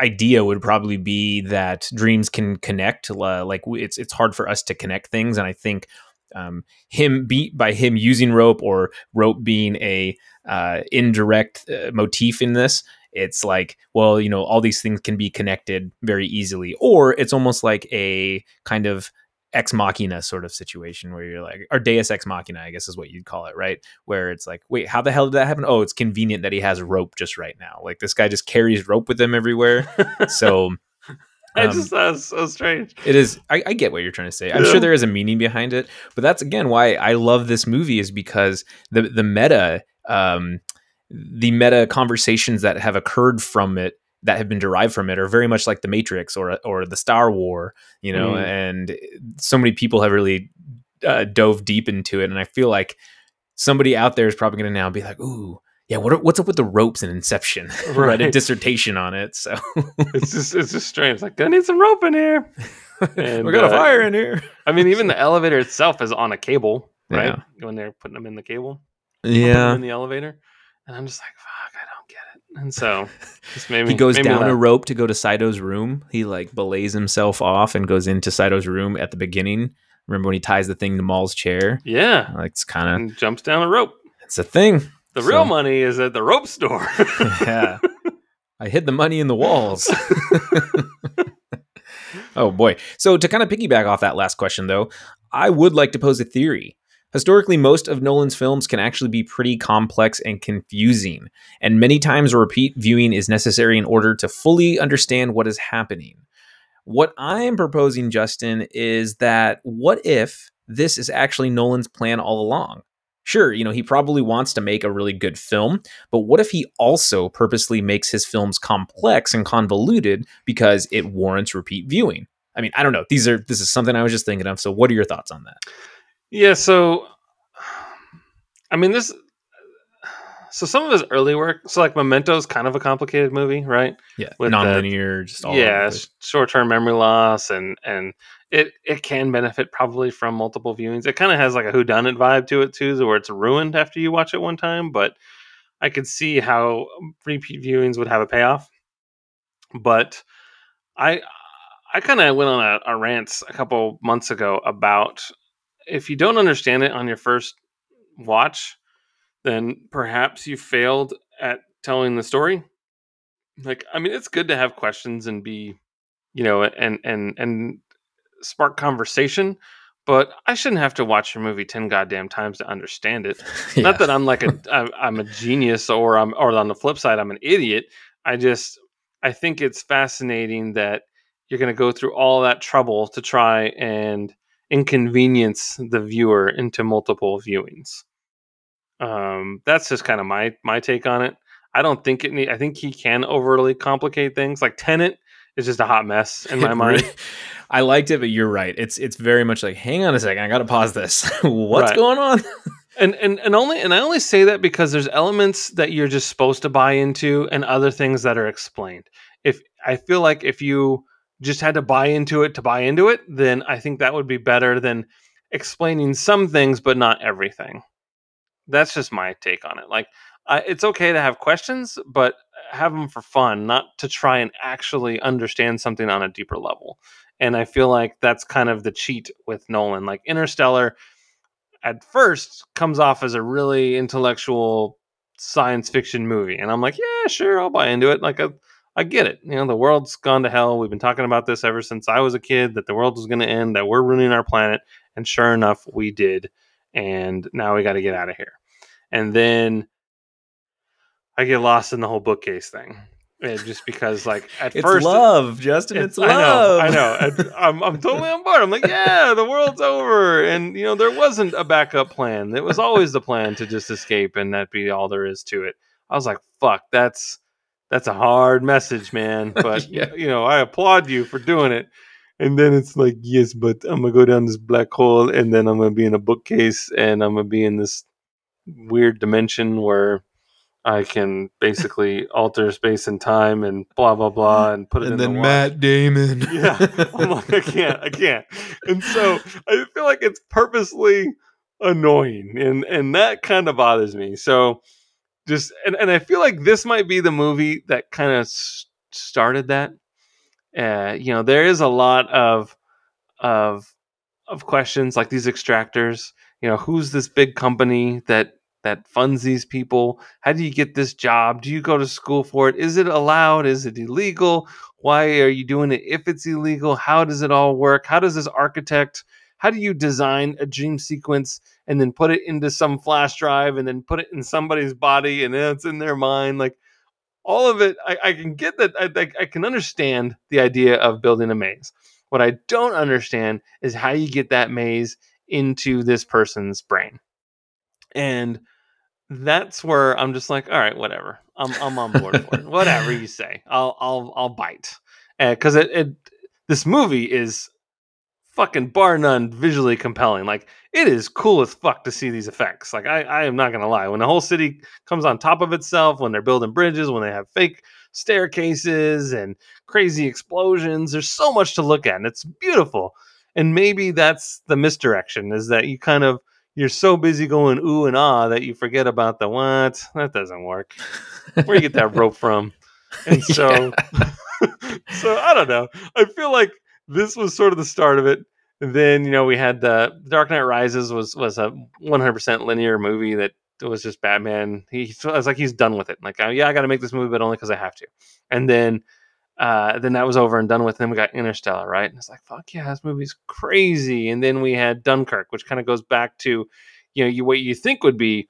idea would probably be that dreams can connect. Uh, like it's it's hard for us to connect things, and I think um, him be by him using rope or rope being a uh, indirect uh, motif in this. It's like, well, you know, all these things can be connected very easily, or it's almost like a kind of ex machina sort of situation where you're like, or Deus ex machina, I guess is what you'd call it, right? Where it's like, wait, how the hell did that happen? Oh, it's convenient that he has rope just right now. Like this guy just carries rope with him everywhere. So I um, just thought it was so strange. it is. I, I get what you're trying to say. I'm Yeah. sure there is a meaning behind it, but that's again why I love this movie is because the the meta, um, the meta conversations that have occurred from it that have been derived from it are very much like the Matrix or or the Star War, you know, Mm. and so many people have really uh, dove deep into it, and I feel like somebody out there is probably going to now be like, ooh. Yeah, what are, what's up with the ropes in Inception? Write a dissertation on it. So It's just it's just strange. Like I need some rope in here. And, we got a uh, fire in here. I mean, even the elevator itself is on a cable, right? Yeah. When they're putting them in the cable. Yeah, in the elevator, and I'm just like, fuck, I don't get it. And so just made me. he goes made me down a rope to go to Saito's room. He like belays himself off and goes into Saito's room at the beginning. Remember when he ties the thing to Mal's chair? Yeah, Like it's kind of and jumps down a rope. it's a thing. The So- real money is at the rope store. yeah. I hid the money in the walls. oh boy. So to kind of piggyback off that last question though, I would like to pose a theory. Historically, most of Nolan's films can actually be pretty complex and confusing, and many times a repeat viewing is necessary in order to fully understand what is happening. What I am proposing, Justin, is that what if this is actually Nolan's plan all along? Sure, you know, he probably wants to make a really good film, but what if he also purposely makes his films complex and convoluted because it warrants repeat viewing? I mean, I don't know. These are this is something I was just thinking of. So what are your thoughts on that? yeah, so I mean this. So some of his early work, so like Memento is kind of a complicated movie, right? Yeah, With the- just all yeah, short term memory loss, and and it it can benefit probably from multiple viewings. It kind of has like a whodunit vibe to it too, where it's ruined after you watch it one time. But I could see how repeat viewings would have a payoff. But I I kind of went on a, a rant a couple months ago about if you don't understand it on your first watch, then perhaps you failed at telling the story. Like, I mean, it's good to have questions and be, you know, and and and spark conversation, but I shouldn't have to watch your movie ten goddamn times to understand it. Yeah. Not that I'm like a I'm, a genius or I'm or on the flip side I'm an idiot. I just I think it's fascinating that you're going to go through all that trouble to try and inconvenience the viewer into multiple viewings. Um, that's just kind of my my take on it. I don't think it. Need, I think he can overly complicate things. Like Tenet is just a hot mess in my mind. I liked it, but you're right. It's it's very much like, hang on a second, I got to pause this. What's Right. going on? And and and only and I only say that because there's elements that you're just supposed to buy into and other things that are explained. If I feel like if you just had to buy into it to buy into it, then I think that would be better than explaining some things but not everything. That's just my take on it. Like uh, it's okay to have questions, but have them for fun, not to try and actually understand something on a deeper level. And I feel like that's kind of the cheat with Nolan. Like Interstellar, at first, comes off as a really intellectual science fiction movie, and I'm like, yeah, sure, I'll buy into it. Like, I, I get it. You know, the world's gone to hell. We've been talking about this ever since I was a kid that the world was going to end, that we're ruining our planet, and sure enough, we did. And now we got to get out of here. And then I get lost in the whole bookcase thing. And just because, like, at it's first, love, Justin. It's, love. I know. I know. I'm, I'm totally on board. I'm like, yeah, the world's over, and you know, there wasn't a backup plan. It was always the plan to just escape, and that be all there is to it. I was like, fuck, that's that's a hard message, man. But Yeah. you know, I applaud you for doing it. And then it's like, yes, but I'm gonna go down this black hole, and then I'm gonna be in a bookcase, and I'm gonna be in this weird dimension where I can basically alter space and time, and blah blah blah, and put it and the then wash. Matt Damon. Yeah, I'm like, I can't, I can't. And so I feel like it's purposely annoying, and and that kind of bothers me. So just and and I feel like this might be the movie that kind of s- started that. Uh, you know, there is a lot of of of questions like these extractors. You know, who's this big company that that funds these people? How do you get this job? Do you go to school for it? Is it allowed? Is it illegal? Why are you doing it if it's illegal? How does it all work? How does this architect? How do you design a dream sequence and then put it into some flash drive and then put it in somebody's body and then it's in their mind? Like all of it, I, I can get that. I, I, I can understand the idea of building a maze. What I don't understand is how you get that maze into this person's brain. And that's where I'm just like, all right, whatever. I'm I'm on board for it. Whatever you say, I'll I'll I'll bite. Eh, because it, it this movie is fucking bar none visually compelling. Like it is cool as fuck to see these effects. Like I I am not gonna lie. When the whole city comes on top of itself, when they're building bridges, when they have fake staircases and crazy explosions, there's so much to look at, and it's beautiful. And maybe that's the misdirection is that you kind of you're so busy going ooh and ah that you forget about the what that doesn't work. Where you get that rope from? And so, so I don't know. I feel like this was sort of the start of it. And then you know we had the Dark Knight Rises was was a 100% linear movie that was just Batman. He I was like he's done with it. Like oh, yeah, I got to make this movie, but only because I have to. And then uh, then that was over and done with. Then we got Interstellar, right? And it's like fuck yeah, this movie's crazy. And then we had Dunkirk, which kind of goes back to you know you what you think would be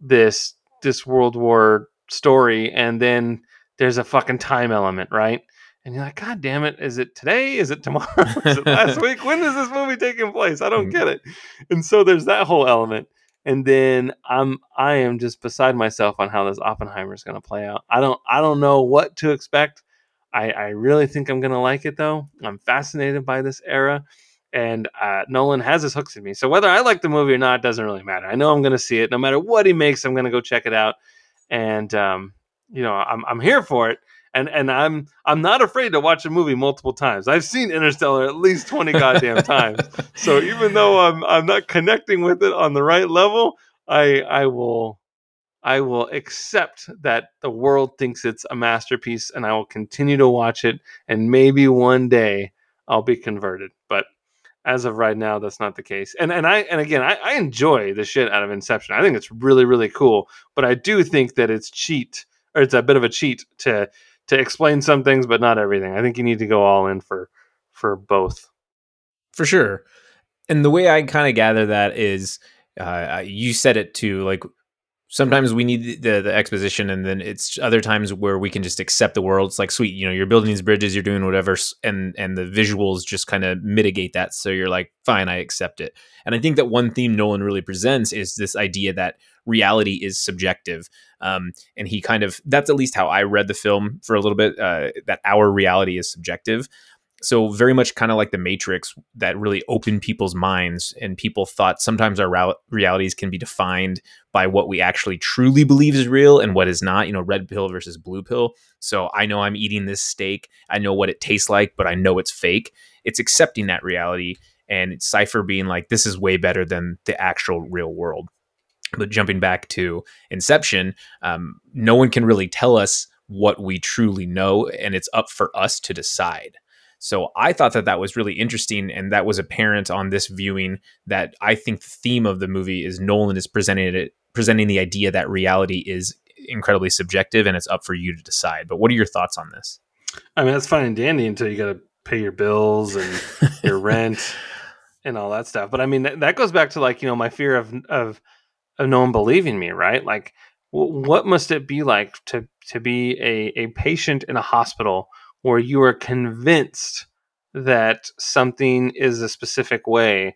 this this World War story, and then there's a fucking time element, right? And you're like, God damn it, is it today? Is it tomorrow? is it last week? When is this movie taking place? I don't get it. And so there's that whole element. And then I'm I am just beside myself on how this Oppenheimer is going to play out. I don't I don't know what to expect. I, I really think I'm going to like it though. I'm fascinated by this era, and uh, Nolan has his hooks in me. So whether I like the movie or not doesn't really matter. I know I'm going to see it. No matter what he makes, I'm going to go check it out. And um, you know, I'm I'm here for it and and I'm I'm not afraid to watch a movie multiple times. I've seen Interstellar at least twenty goddamn times. So even though I'm I'm not connecting with it on the right level, I I will I will accept that the world thinks it's a masterpiece, and I will continue to watch it. And maybe one day I'll be converted, but as of right now, that's not the case. And and I and again, I, I enjoy the shit out of Inception. I think it's really really cool, but I do think that it's cheat or it's a bit of a cheat to to explain some things but not everything. I think you need to go all in for for both. for sure. And the way I kind of gather that is, uh, you said it too. Like sometimes we need the the exposition, and then it's other times where we can just accept the world. It's like sweet, you know, you're building these bridges, you're doing whatever, and and the visuals just kind of mitigate that. So you're like, fine, I accept it. And I think that one theme Nolan really presents is this idea that reality is subjective. Um, and he kind of that's at least how I read the film for a little bit. Uh, that our reality is subjective so very much kind of like the Matrix that really opened people's minds, and people thought sometimes our ra- realities can be defined by what we actually truly believe is real and what is not. You know, red pill versus blue pill. So I know I'm eating this steak. I know what it tastes like, but I know it's fake. It's accepting that reality and Cypher being like, this is way better than the actual real world. But jumping back to Inception, um, no one can really tell us what we truly know, and it's up for us to decide. So I thought that that was really interesting, and that was apparent on this viewing. That I think the theme of the movie is Nolan is presenting it, presenting the idea that reality is incredibly subjective, and it's up for you to decide. But what are your thoughts on this? I mean, that's fine and dandy until you got to pay your bills and your rent and all that stuff. But I mean, that, that goes back to like you know my fear of of of no one believing me, right? Like, w- what must it be like to to be a a patient in a hospital where you are convinced that something is a specific way,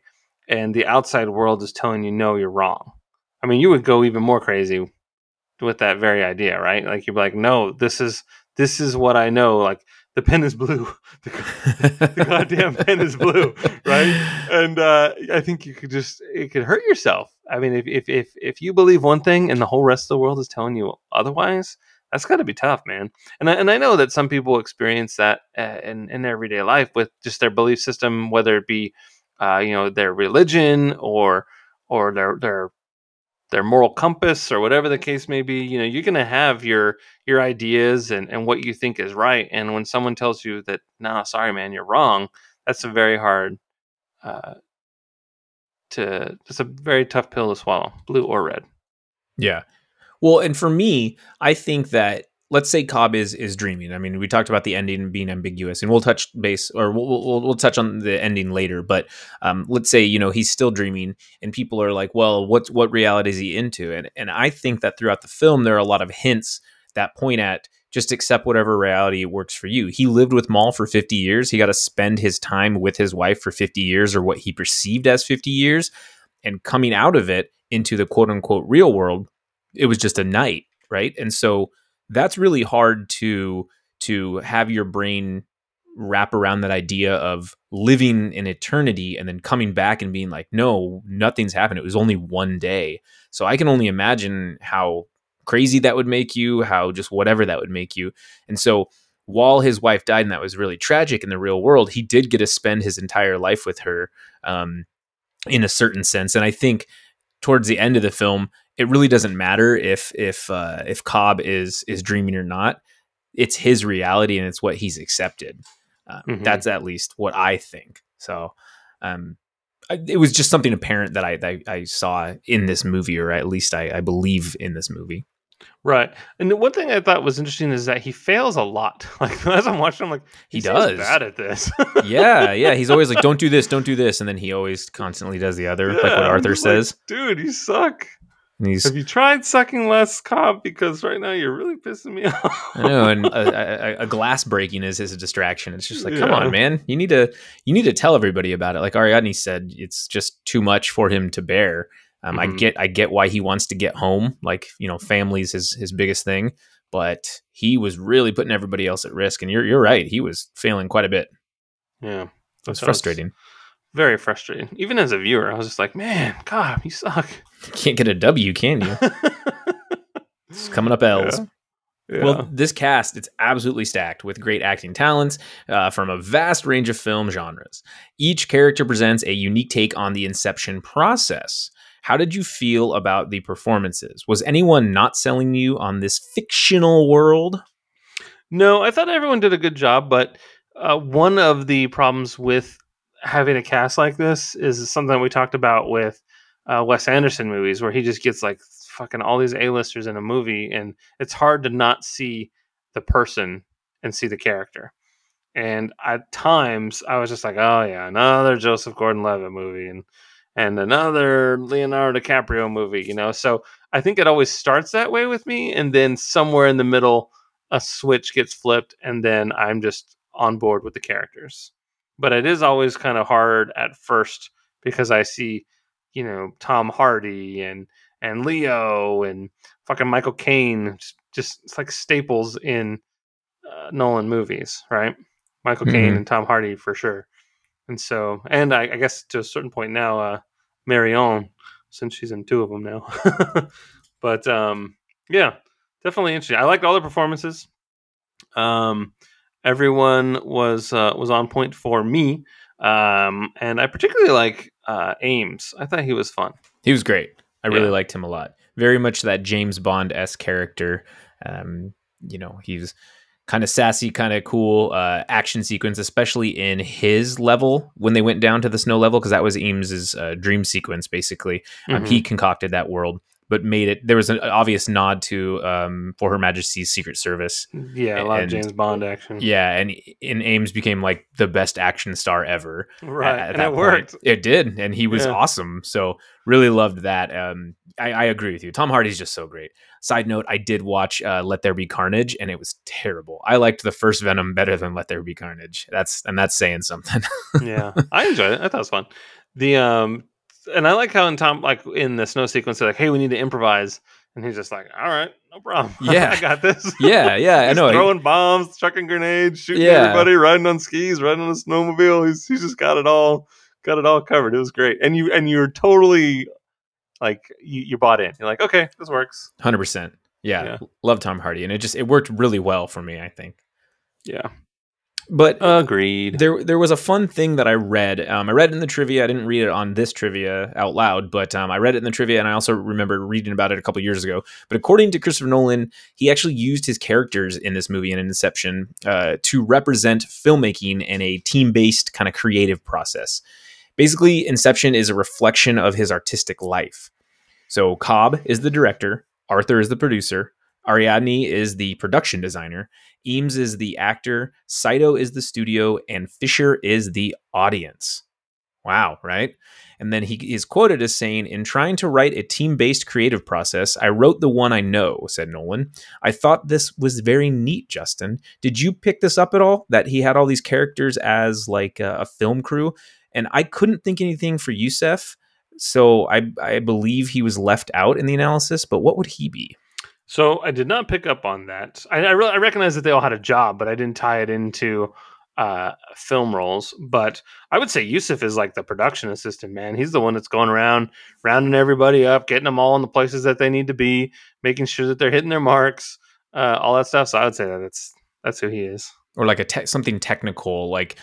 and the outside world is telling you no, you're wrong. I mean, you would go even more crazy with that very idea, right? Like you'd be like, no, this is this is what I know. Like the pen is blue. The, the goddamn pen is blue, right? And uh, I think you could just it could hurt yourself. I mean, if if if if you believe one thing and the whole rest of the world is telling you otherwise, that's got to be tough, man. And I, and I know that some people experience that uh, in in everyday life with just their belief system, whether it be uh, you know their religion or or their their their moral compass or whatever the case may be you know you're going to have your your ideas and and what you think is right. And when someone tells you that nah sorry man you're wrong that's a very hard uh to it's a very tough pill to swallow blue or red. Yeah well and for me i think that let's say Cobb is is dreaming. I mean, we talked about the ending being ambiguous, and we'll touch base or we'll we'll, we'll touch on the ending later. But um, let's say you know he's still dreaming, and people are like, "Well, what what reality is he into?" And and I think that throughout the film there are a lot of hints that point at just accept whatever reality works for you. He lived with Mal for 50 years. He got to spend his time with his wife for 50 years or what he perceived as 50 years. And coming out of it into the quote unquote real world, it was just a night, right? And so that's really hard to to have your brain wrap around that idea of living in eternity and then coming back and being like no nothing's happened. It was only one day. So i can only imagine how crazy that would make you how just whatever that would make you. And so while his wife died and that was really tragic in the real world he did get to spend his entire life with her um, in a certain sense. And i think towards the end of the film it really doesn't matter if if uh, if Cobb is is dreaming or not. It's his reality and it's what he's accepted. Um, mm-hmm. That's at least what I think. So, um, I, it was just something apparent that I, I, I saw in this movie, or at least I, I believe in this movie. Right. And the one thing I thought was interesting is that he fails a lot. Like as I'm watching, I'm like, he, he does bad at this. yeah, yeah. He's always like, don't do this, don't do this, and then he always constantly does the other, yeah, like what Arthur says. Like, Dude, you suck. Have you tried sucking less Cobb? Because right now you're really pissing me off. I know, and a, a, a, glass breaking is is a distraction. It's just like, yeah. come on, man, you need to you need to tell everybody about it. Like Ariadne said, it's just too much for him to bear. Um, mm-hmm. I get I get why he wants to get home. Like you know, family's his his biggest thing, but he was really putting everybody else at risk. And you're you're right, he was failing quite a bit. Yeah, it's frustrating. Very frustrating. Even as a viewer, I was just like, man, God, you suck. Can't get a W, can you? it's coming up L's. Yeah. Yeah. Well, this cast, it's absolutely stacked with great acting talents uh, from a vast range of film genres. Each character presents a unique take on the inception process. How did you feel about the performances? Was anyone not selling you on this fictional world? No, I thought everyone did a good job, but uh, one of the problems with having a cast like this is something we talked about with uh, Wes Anderson movies, where he just gets like fucking all these A-listers in a movie, and it's hard to not see the person and see the character. And at times, I was just like, "Oh yeah, another Joseph Gordon-Levitt movie," and and another Leonardo DiCaprio movie. You know, so I think it always starts that way with me, and then somewhere in the middle, a switch gets flipped, and then I'm just on board with the characters but it is always kind of hard at first because I see, you know, Tom Hardy and and Leo and fucking Michael Caine just, just it's like staples in uh, Nolan movies, right? Michael Caine Mhm. and Tom Hardy for sure. And so, and I, I guess to a certain point now, uh, Marion, since she's in two of them now. but um, yeah, definitely interesting. I liked all the performances. Um, everyone was uh, was on point for me, um, and I particularly like uh, Eames. I thought he was fun. He was great. I really Yeah. liked him a lot. Very much that James Bond s character. Um, you know, he's kind of sassy, kind of cool uh, action sequence, especially in his level when they went down to the snow level, because that was Eames's uh, dream sequence. Basically, um, Mhm. he concocted that world, but made it. There was an obvious nod to um, for Her Majesty's Secret Service. yeah, a lot and- of James Bond action. Yeah, and and Eames became like the best action star ever. right, at and that it point. worked. It did, and he was Yeah. awesome. So really loved that. Um, I, I agree with you. Tom Hardy's just so great. Side note: I did watch uh, Let There Be Carnage, and it was terrible. I liked the first Venom better than Let There Be Carnage. That's and that's saying something. yeah, I enjoyed it. I thought it was fun. The um, and I like how in Tom, like in the snow sequence, they're like, "Hey, we need to improvise," and he's just like, "All right, no problem. Yeah. I got this." yeah, yeah, I know. throwing bombs, chucking grenades, shooting Yeah. everybody, riding on skis, riding on a snowmobile. He's he's just got it all, got it all covered. It was great, and you and you're totally like you, you bought in. You're like, okay, this works. Hundred percent. Yeah, Yeah. love Tom Hardy, and it just it worked really well for me. I think. Yeah, But agreed. there there was a fun thing that I read. Um, I read it in the trivia. I didn't read it on this trivia out loud, but um, I read it in the trivia, and I also remember reading about it a couple years ago. But according to Christopher Nolan, he actually used his characters in this movie in Inception uh, to represent filmmaking in a team based kind of creative process. Basically, Inception is a reflection of his artistic life. So Cobb is the director, Arthur is the producer, Ariadne is the production designer, Eames is the actor, Saito is the studio, and Fisher is the audience. Wow, right? And then he is quoted as saying, In trying to write a team based creative process, I wrote the one I know, said Nolan. I thought this was very neat, Justin. Did you pick this up at all? That he had all these characters as like a, a film crew? And I couldn't think anything for Yusuf. So I, I believe he was left out in the analysis, but what would he be? So I did not pick up on that. I I, I recognize that they all had a job, but I didn't tie it into uh, film roles. But I would say Yusuf is like the production assistant, man. He's the one that's going around, rounding everybody up, getting them all in the places that they need to be, making sure that they're hitting their marks, uh, all that stuff. So I would say that that's that's who he is. or like a te- something technical, like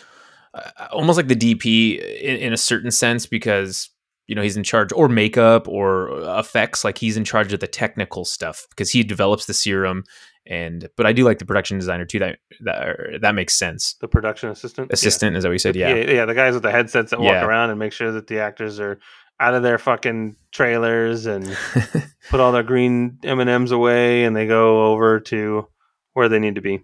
uh, almost like the DP in, in a certain sense, because you know he's in charge, or makeup, or uh, effects. Like he's in charge of the technical stuff because he develops the serum. And but I do like the production designer too. That that that makes sense. The production assistant. Yeah. Assistant is that what you said? yeah, Yeah. yeah, the guys with the headsets that walk around and make sure that the actors are out of their fucking trailers and put all their green M and M's away, and they go over to where they need to be.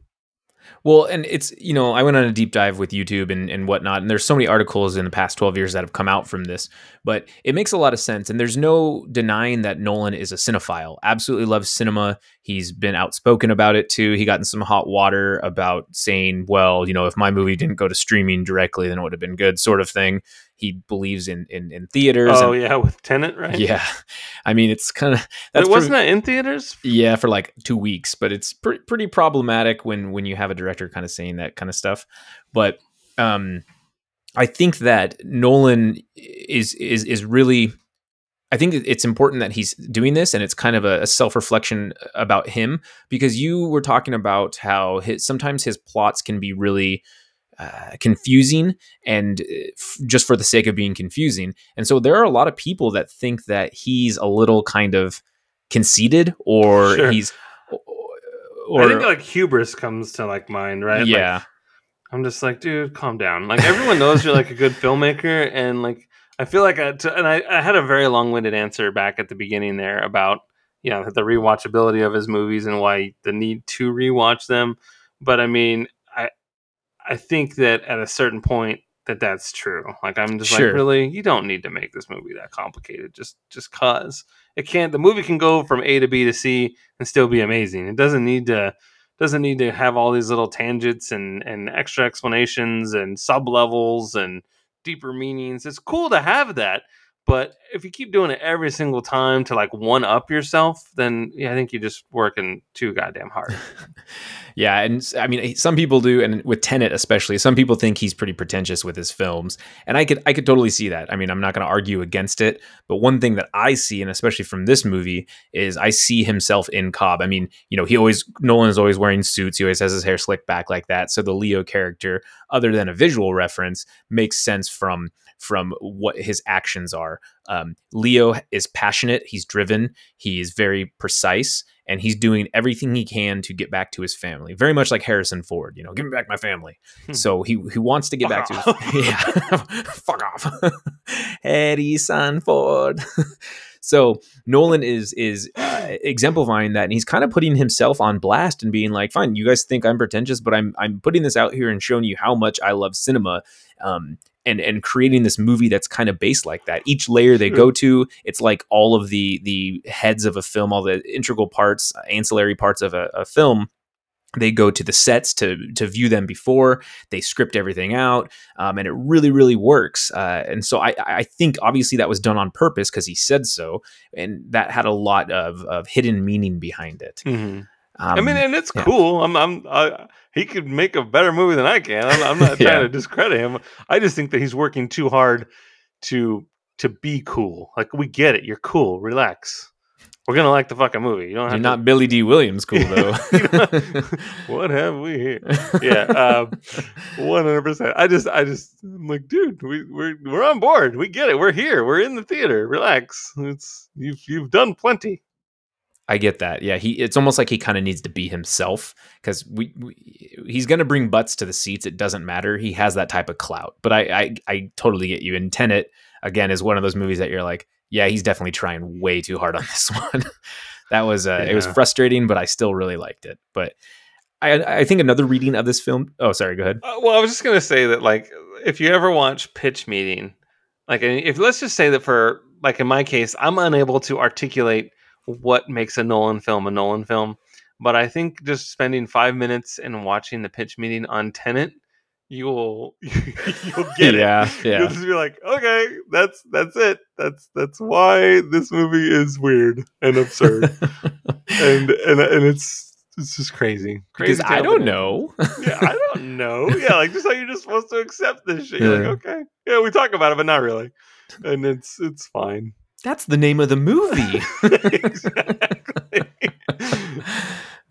Well, and it's you know I went on a deep dive with YouTube and and whatnot, and there's so many articles in the past 12 years that have come out from this, but it makes a lot of sense, and there's no denying that Nolan is a cinephile. Absolutely loves cinema. He's been outspoken about it too. He got in some hot water about saying, well, you know, if my movie didn't go to streaming directly, then it would have been good, sort of thing. He believes in in, in theaters. Oh and, yeah, with Tenet, right? yeah. I mean, it's kind of that's wasn't that in theaters? yeah, for like two weeks, but it's pre- pretty problematic when when you have a director kind of saying that kind of stuff. But um, I think that Nolan is is is really. I think it's important that he's doing this, and it's kind of a, a self reflection about him because you were talking about how his, sometimes his plots can be really uh, confusing and uh, f- just for the sake of being confusing. And so there are a lot of people that think that he's a little kind of conceited or Sure. he's or I think like hubris comes to like mind, right? Like, yeah I'm just like, dude, calm down. Like everyone knows you're like a good filmmaker, and like I feel like, I, and I, I had a very long-winded answer back at the beginning there about you know the rewatchability of his movies and why the need to rewatch them. But I mean, I think that at a certain point that that's true. Like I'm just Sure. like, really, you don't need to make this movie that complicated. Just just cause it can't. The movie can go from A to B to C and still be amazing. It doesn't need to doesn't need to have all these little tangents and and extra explanations and sub levels and deeper meanings. It's cool to have that, But if you keep doing it every single time to like one up yourself, then yeah, I think you're just working too goddamn hard. yeah, and I mean, eh, some people do, and with Tenet especially, some people think he's pretty pretentious with his films, and I could I could totally see that. I mean, I'm not going to argue against it, but one thing that I see, and especially from this movie, is I see himself in Cobb. I mean, you know, he always Nolan is always wearing suits. He always has his hair slicked back like that. So the Leo character, other than a visual reference, makes sense from from what his actions are. Um, Leo is passionate. He's driven. He's very precise, and he's doing everything he can to get back to his family. Very much like Harrison Ford. You know, give me back my family. Hmm. So he he wants to get Fuck back to his yeah. Fuck off, Harrison Ford. So Nolan is is uh, exemplifying that, and he's kind of putting himself on blast and being like, "Fine, you guys think I'm pretentious, but I'm I'm putting this out here and showing you how much I love cinema." Um, and and creating this movie that's kind of based like that. Each layer they go to, it's like all of the the heads of a film, all the integral parts, ancillary parts of a, a film. They go to the sets to to view them before they script everything out, um, and it really really works. Uh, and so I I think obviously that was done on purpose because he said so, and that had a lot of of hidden meaning behind it. Mhm. Um, I mean, and it's yeah. cool. I'm, I'm, I, he could make a better movie than I can. I'm, I'm not trying Yeah. to discredit him. I just think that he's working too hard to to be cool. Like we get it. You're cool. Relax. We're gonna like the fucking movie. You don't have you're to. not Billy Dee Williams cool though. what have we here? Yeah, um, One hundred percent. I just, I just, I'm like, dude, we, we're we're on board. We get it. We're here. We're in the theater. Relax. It's you've you've done plenty. I get that. Yeah, he. It's almost like he kind of needs to be himself because we, we he's going to bring butts to the seats. It doesn't matter. He has that type of clout. But I, I, I totally get you. And Tenet again is one of those movies that you're like, yeah, he's definitely trying way too hard on this one. that was uh, it was frustrating, but I still really liked it. But I, I think another reading of this film. Oh, sorry. Go ahead. Uh, well, I was just gonna say that, like, if you ever watch Pitch Meeting, like, if let's just say that for, like, in my case, I'm unable to articulate what makes a Nolan film a Nolan film, but I think just spending five minutes and watching the Pitch Meeting on Tenet, you will you'll get it. yeah, You'll just be like, okay, that's that's it. That's that's why this movie is weird and absurd, and and and it's it's just crazy. because crazy I don't know. Yeah, I don't know. Yeah, like just how you're just supposed to accept this shit. You're Yeah. like, okay, yeah, we talk about it, but not really, and it's it's fine. That's the name of the movie. exactly.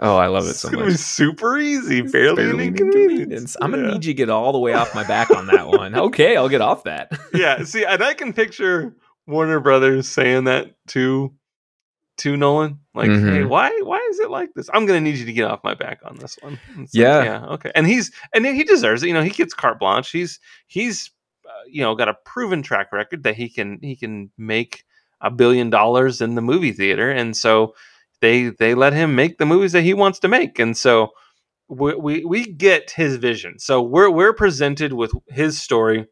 Oh, I love it it's so gonna much. be super easy, It's barely, an an inconvenience. I'm gonna Yeah. need you to get all the way off my back on that one. Okay, I'll get off that. yeah, see, and I can picture Warner Brothers saying that to to Nolan, like, Mhm. "Hey, why why is it like this? I'm gonna need you to get off my back on this one." It's like, Yeah. yeah, okay, and he's and he deserves it. You know, he gets carte blanche. He's he's uh, you know got a proven track record that he can he can make a billion dollars in the movie theater, and so they they let him make the movies that he wants to make, and so. We, we, we get his vision. So we're we're presented with his story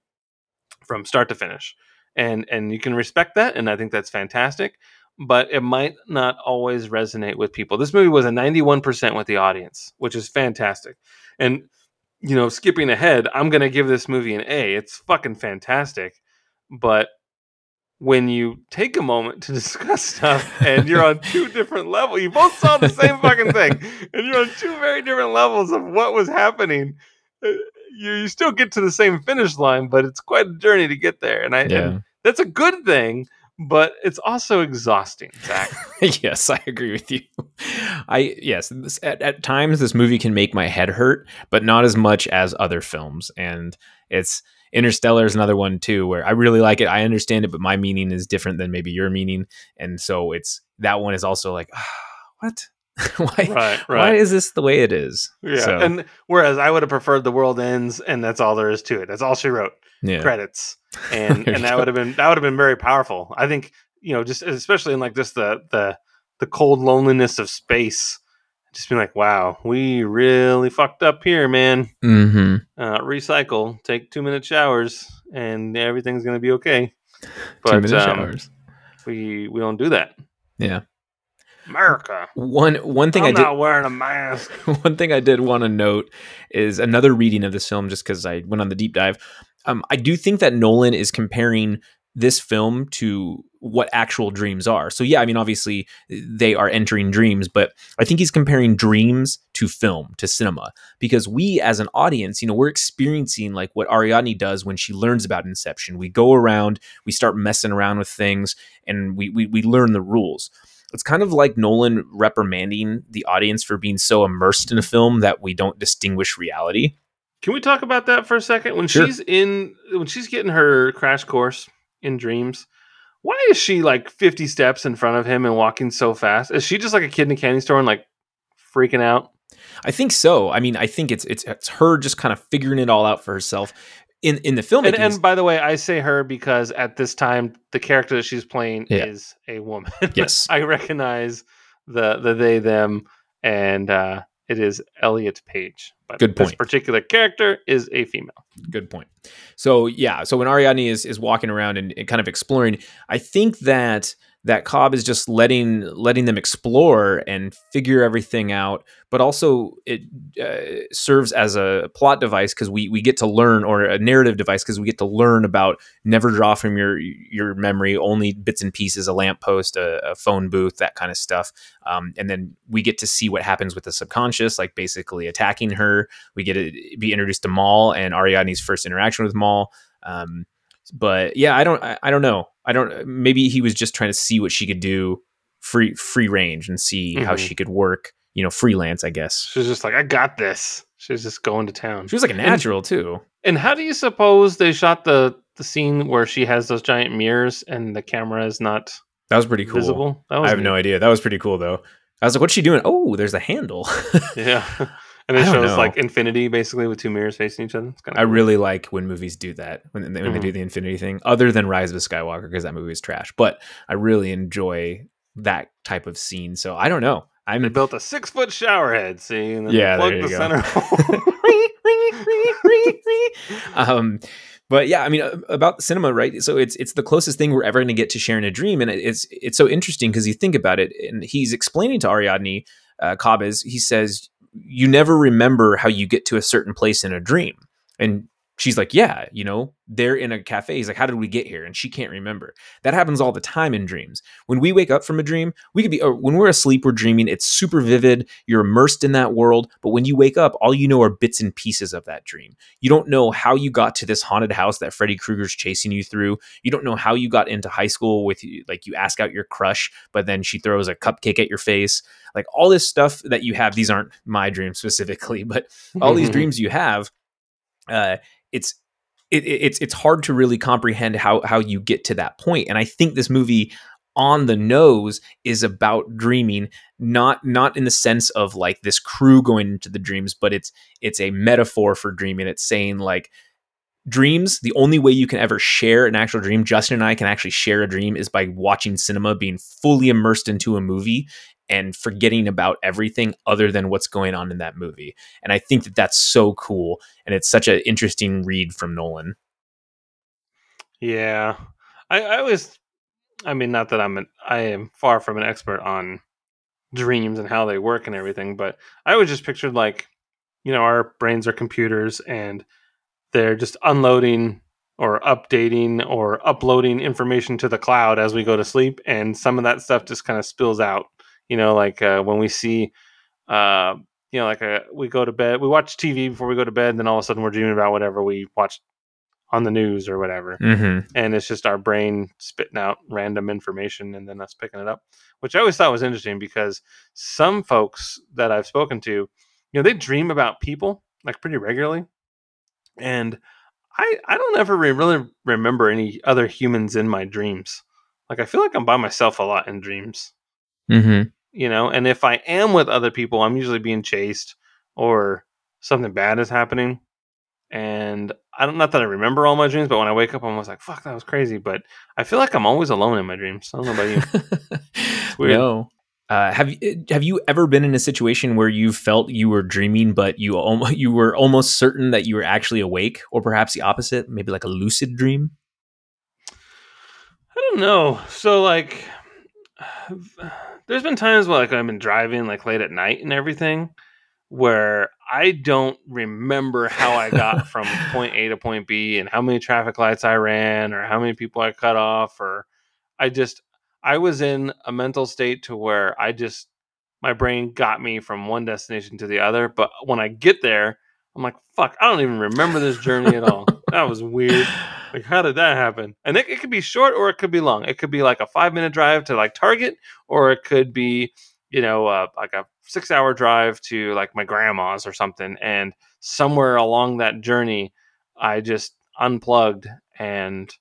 from start to finish and and you can respect that and i think that's fantastic but it might not always resonate with people this movie was a 91% with the audience which is fantastic and you know skipping ahead i'm going to give this movie an a it's fucking fantastic but when you take a moment to discuss stuff and you're on two different levels you both saw the same fucking thing and you're on two very different levels of what was happening uh, you, you still get to the same finish line but it's quite a journey to get there and i and that's a good thing, but it's also exhausting, Zach. yes, I agree with you. I yes, this, at, at times this movie can make my head hurt, but not as much as other films. And it's Interstellar is another one too, where I really like it. I understand it, but my meaning is different than maybe your meaning, and so it's that one is also like, ah, what? why? right, Why is this the way it is? yeah. So, And whereas I would have preferred the world ends, and that's all there is to it. That's all she wrote. yeah, Credits, and and that would have been that would have been very powerful. I think you know, just especially in like just the the the cold loneliness of space. Just being like, wow, we really fucked up here, man. hmm Uh, recycle, take two minute showers, and everything's gonna be okay. Two But minute um, showers. we we don't do that. Yeah. America. One one thing I'm I did not wearing a mask. one thing I did want to note is another reading of this film, just because I went on the deep dive. Um, I do think that Nolan is comparing this film to what actual dreams are. So yeah, I mean obviously they are entering dreams, but I think he's comparing dreams to film, to cinema because we as an audience, you know, we're experiencing like what Ariadne does when she learns about Inception. We go around, we start messing around with things and we we, we learn the rules. It's kind of like Nolan reprimanding the audience for being so immersed in a film that we don't distinguish reality. Can we talk about that for a second? When Sure. she's in, when she's getting her crash course in dreams, why is she like 50 steps in front of him and walking so fast? Is she just like a kid in a candy store and like freaking out? I think so. I mean, I think it's it's it's her just kind of figuring it all out for herself. In in the film. And, and by the way, I say her because at this time, the character that she's playing Yeah. is a woman. Yes. I recognize the the they them, and uh, it is Elliot Page. But Good This particular character is a female. good point. So yeah, so when Ariadne is is walking around and, and kind of exploring, I think that that Cobb is just letting letting them explore and figure everything out, but also it uh, serves as a plot device because we we get to learn or a narrative device because we get to learn about never draw from your your memory only bits and pieces, a lamppost, a, a phone booth, that kind of stuff, um, and then we get to see what happens with the subconscious, like basically attacking her. We get to be introduced to Mal and Ariadne's first interaction with Mal. Um, but yeah, I don't, I, I don't know. I don't. Maybe he was just trying to see what she could do, free free range, and see how Mhm. she could work. You know, freelance. I guess She's just like, I got this. She's just going to town. she was like a natural too. And how do you suppose they shot the the scene where she has those giant mirrors and the camera is not That was pretty cool. visible? That was I have neat. no idea. That was pretty cool though. I was like, "What's she doing?" Oh, there's a handle. Yeah. And it I shows know. like infinity basically with two mirrors facing each other. It's kind I really like when movies do that when they, when they Mhm. do the Infinity thing. Other than Rise of the Skywalker, because that movie is trash. But I really enjoy that type of scene. So I don't know. I'm They built a six foot shower head, see, and then Yeah, they the go. center hole. um but yeah i mean about cinema right so it's it's the closest thing we're ever going to get to sharing a dream and it's it's so interesting because you think about it and he's explaining to ariadne uh, cobb is he says you never remember how you get to a certain place in a dream. And she's like yeah you know they're in a cafe. He's like how did we get here? And she can't remember. That happens all the time in dreams. When we wake up from a dream we could be or when we're asleep we're dreaming it's super vivid you're immersed in that world but when you wake up all you know are bits and pieces of that dream. You don't know how you got to this haunted house that Freddy Krueger's chasing you through. You don't know how you got into high school with like you ask out your crush, but then she throws a cupcake at your face. Like all this stuff that you have, these aren't my dreams specifically, but all these dreams you have, uh, it's it, it- it's it's hard to really comprehend how how you get to that point. And I think this movie on the nose is about dreaming not not in the sense of like this crew going into the dreams but it's it's a metaphor for dreaming it's saying like dreams the only way you can ever share an actual dream justin and i can actually share a dream is by watching cinema being fully immersed into a movie and forgetting about everything other than what's going on in that movie. And i think that that's so cool and it's such an interesting read from nolan. Yeah. I, I always I mean not that I'm an I am far from an expert on dreams and how they work and everything, but I always just pictured like, you know, our brains are computers and they're just unloading or updating or uploading information to the cloud as we go to sleep and some of that stuff just kind of spills out you know like uh, when we see uh, you know like a, we go to bed we watch tv before we go to bed and then all of a sudden we're dreaming about whatever we watched on the news or whatever mm-hmm. and it's just our brain spitting out random information and then us picking it up which i always thought was interesting because some folks that i've spoken to you know they dream about people like pretty regularly and i i don't ever re- really remember any other humans in my dreams like i feel like i'm by myself a lot in dreams Mm-hmm. You know and if i am with other people i'm usually being chased or something bad is happening and i don't not that i remember all my dreams but when i wake up i'm always like fuck that was crazy but i feel like i'm always alone in my dreams i don't know about you weird. no uh, have you have you ever been in a situation where you felt you were dreaming, but you almost you were almost certain that you were actually awake, or perhaps the opposite, maybe like a lucid dream? I don't know. So like, there's been times where like I've been driving like late at night and everything, where I don't remember how I got from point A to point B and how many traffic lights I ran or how many people I cut off or I just I was in a mental state to where I just my brain got me from one destination to the other, but when I get there, I'm like, fuck, I don't even remember this journey at all. That was weird. Like, how did that happen? And it, it could be short or it could be long. It could be like a five minute drive to like Target, or it could be, you know, uh, like a six hour drive to like my grandma's or something. And somewhere along that journey, I just unplugged and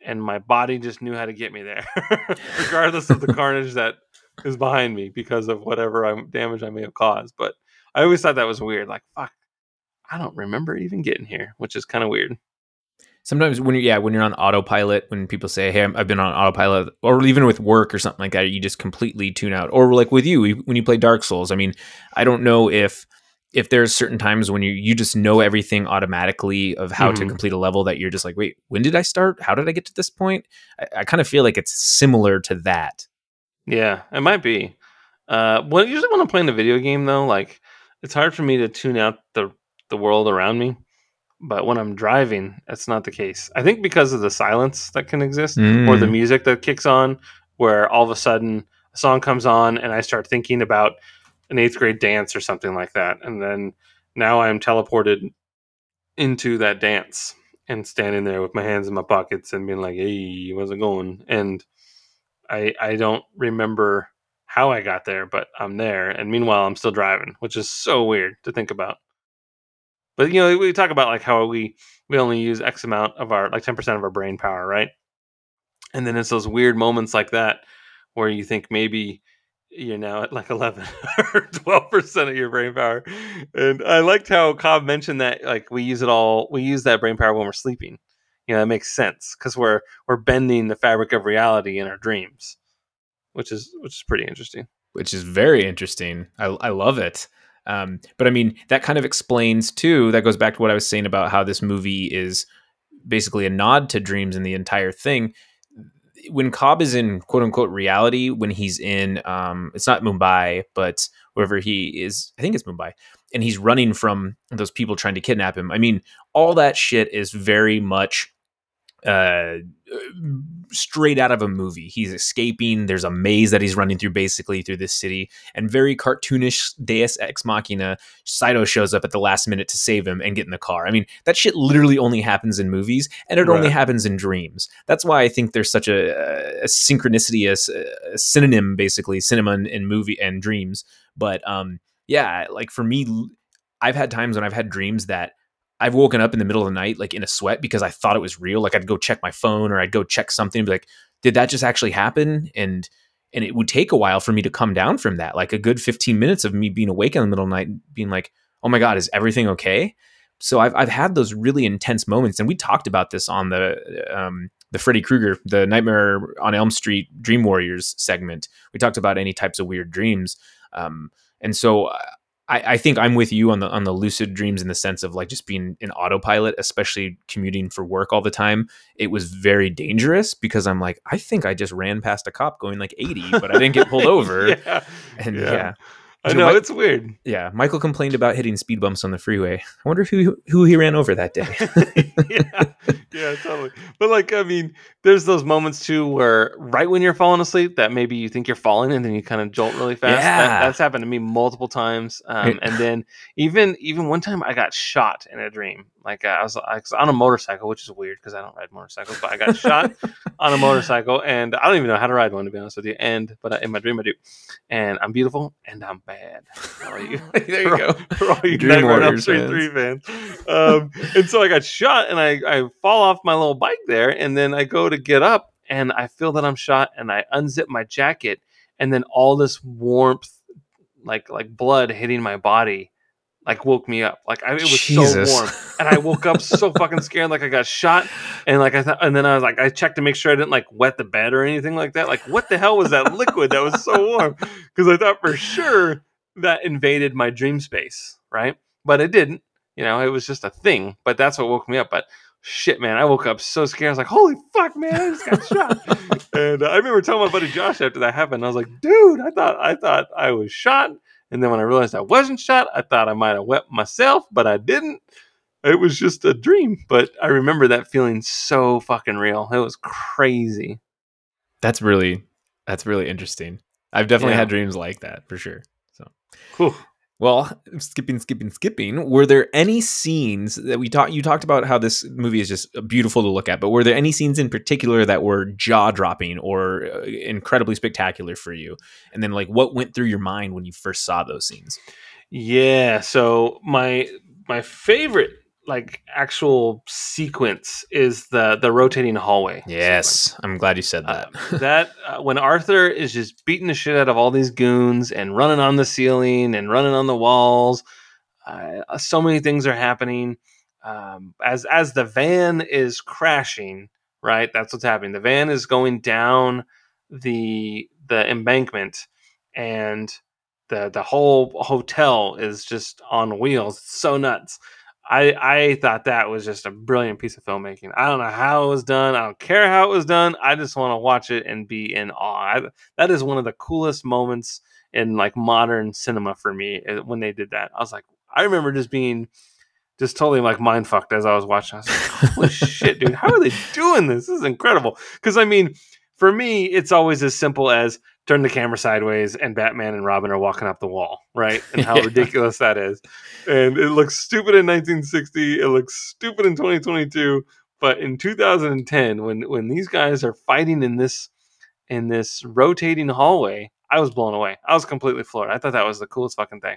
and my body just knew how to get me there, regardless of the carnage that is behind me because of whatever I'm, damage I may have caused. But I always thought that was weird. Like, fuck, I don't remember even getting here, which is kind of weird. Sometimes when you're yeah when you're on autopilot, when people say hey I've been on autopilot, or even with work or something like that, you just completely tune out. Or like with you when you play Dark Souls. I mean, I don't know if if there's certain times when you you just know everything automatically of how mm-hmm. to complete a level that you're just like wait when did I start? How did I get to this point? I, I kind of feel like it's similar to that. Yeah, it might be. Uh, well, usually when I'm playing a video game, though, like it's hard for me to tune out the the world around me. But when I'm driving, that's not the case. I think because of the silence that can exist, mm. or the mm. music that kicks on, where all of a sudden a song comes on and I start thinking about an eighth grade dance or something like that, and then now I'm teleported into that dance and standing there with my hands in my pockets and being like, "Hey, how's it going?" And I I don't remember how I got there, but I'm there. And meanwhile, I'm still driving, which is so weird to think about. But you know, we talk about like how we we only use X amount of our like 10% of our brain power, right? And then it's those weird moments like that where you think maybe you're now at like 11 or 12% of your brain power. And I liked how Cobb mentioned that like we use it all we use that brain power when we're sleeping you know that makes sense because we're we're bending the fabric of reality in our dreams which is which is pretty interesting which is very interesting i, I love it um, but i mean that kind of explains too that goes back to what i was saying about how this movie is basically a nod to dreams in the entire thing. When cobb is in quote unquote reality when he's in um, it's not mumbai but wherever he is i think it's mumbai and he's running from those people trying to kidnap him. I mean all that shit is very much uh, straight out of a movie. He's escaping. There's a maze that he's running through, basically through this city, and very cartoonish Deus ex machina. Saito shows up at the last minute to save him and get in the car. I mean, that shit literally only happens in movies, and it right. only happens in dreams. That's why I think there's such a, a synchronicity, a, a, synonym, basically, cinema and, and movie and dreams. But um, yeah, like for me, I've had times when I've had dreams that I've woken up in the middle of the night, like in a sweat, because I thought it was real. Like I'd go check my phone or I'd go check something, be like, did that just actually happen? And and it would take a while for me to come down from that. Like a good 15 minutes of me being awake in the middle of the night, being like, oh my God, is everything okay? So I've I've had those really intense moments, and we talked about this on the um, the Freddy Krueger, the Nightmare on Elm Street Dream Warriors segment. We talked about any types of weird dreams, um, and so uh, I, I, think I'm with you on the on the lucid dreams in the sense of like just being in autopilot, especially commuting for work all the time. It was very dangerous because I'm like, I think I just ran past a cop going like 80, but I didn't get pulled over. yeah. And yeah. yeah. I know, it's weird. Yeah. Michael complained about hitting speed bumps on the freeway. I wonder who who he ran over that day. yeah. Yeah, totally. But like, I mean, there's those moments too where right when you're falling asleep, that maybe you think you're falling and then you kind of jolt really fast. Yeah. That, that's happened to me multiple times. Um, and then even even one time I got shot in a dream. Like uh, I, was, I was on a motorcycle, which is weird because I don't ride motorcycles, but I got shot on a motorcycle, and I don't even know how to ride one to be honest with you. And but uh, in my dream I do, and I'm beautiful and I'm bad. You, there you go. For all you Dream Warriors fans. Three fans. Um, and so I got shot, and I I fall off my little bike there, and then I go to get up, and I feel that I'm shot, and I unzip my jacket, and then all this warmth, like like blood hitting my body like woke me up. Like I, it was Jesus. so warm, and I woke up so fucking scared, like I got shot. And like I thought, and then I was like, I checked to make sure I didn't like wet the bed or anything like that. Like what the hell was that liquid that was so warm? Because I thought for sure that invaded my dream space, right? But it didn't. You know, it was just a thing. But that's what woke me up. But shit, man, I woke up so scared. I was like, holy fuck, man, I just got shot. and uh, I remember telling my buddy Josh after that happened, I was like, dude, I thought I thought I was shot And then when I realized I wasn't shot, I thought I might have wept myself, but I didn't. It was just a dream. But I remember that feeling so fucking real. It was crazy. That's really that's really interesting. I've definitely Yeah. had dreams like that for sure. So Whew. Well, skipping, skipping, skipping. Were there any scenes that we talked? You talked about how this movie is just beautiful to look at, but were there any scenes in particular that were jaw dropping or uh, incredibly spectacular for you? And then, like, what went through your mind when you first saw those scenes? Yeah. So my my favorite like actual sequence is the the rotating hallway. sequence. Yes, I'm glad you said that. Uh, that uh, when Arthur is just beating the shit out of all these goons and running on the ceiling and running on the walls, uh, so many things are happening. Um, as as the van is crashing, right? That's what's happening. The van is going down the the embankment, and the the whole hotel is just on wheels. It's so nuts. I I thought that was just a brilliant piece of filmmaking. I don't know how it was done. I don't care how it was done. I just want to watch it and be in awe. I, that is one of the coolest moments in like modern cinema for me uh, when they did that. I was like, I remember just being just totally like mind fucked as I was watching. I was like, holy shit, dude, how are they doing this? This is incredible. Because I mean, for me, it's always as simple as turn the camera sideways and Batman and Robin are walking up the wall, right? And how Yeah. ridiculous that is. And it looks stupid in 1960. It looks stupid in 2022. But in 2010, when when these guys are fighting in this in this rotating hallway, I was blown away. I was completely floored. I thought that was the coolest fucking thing.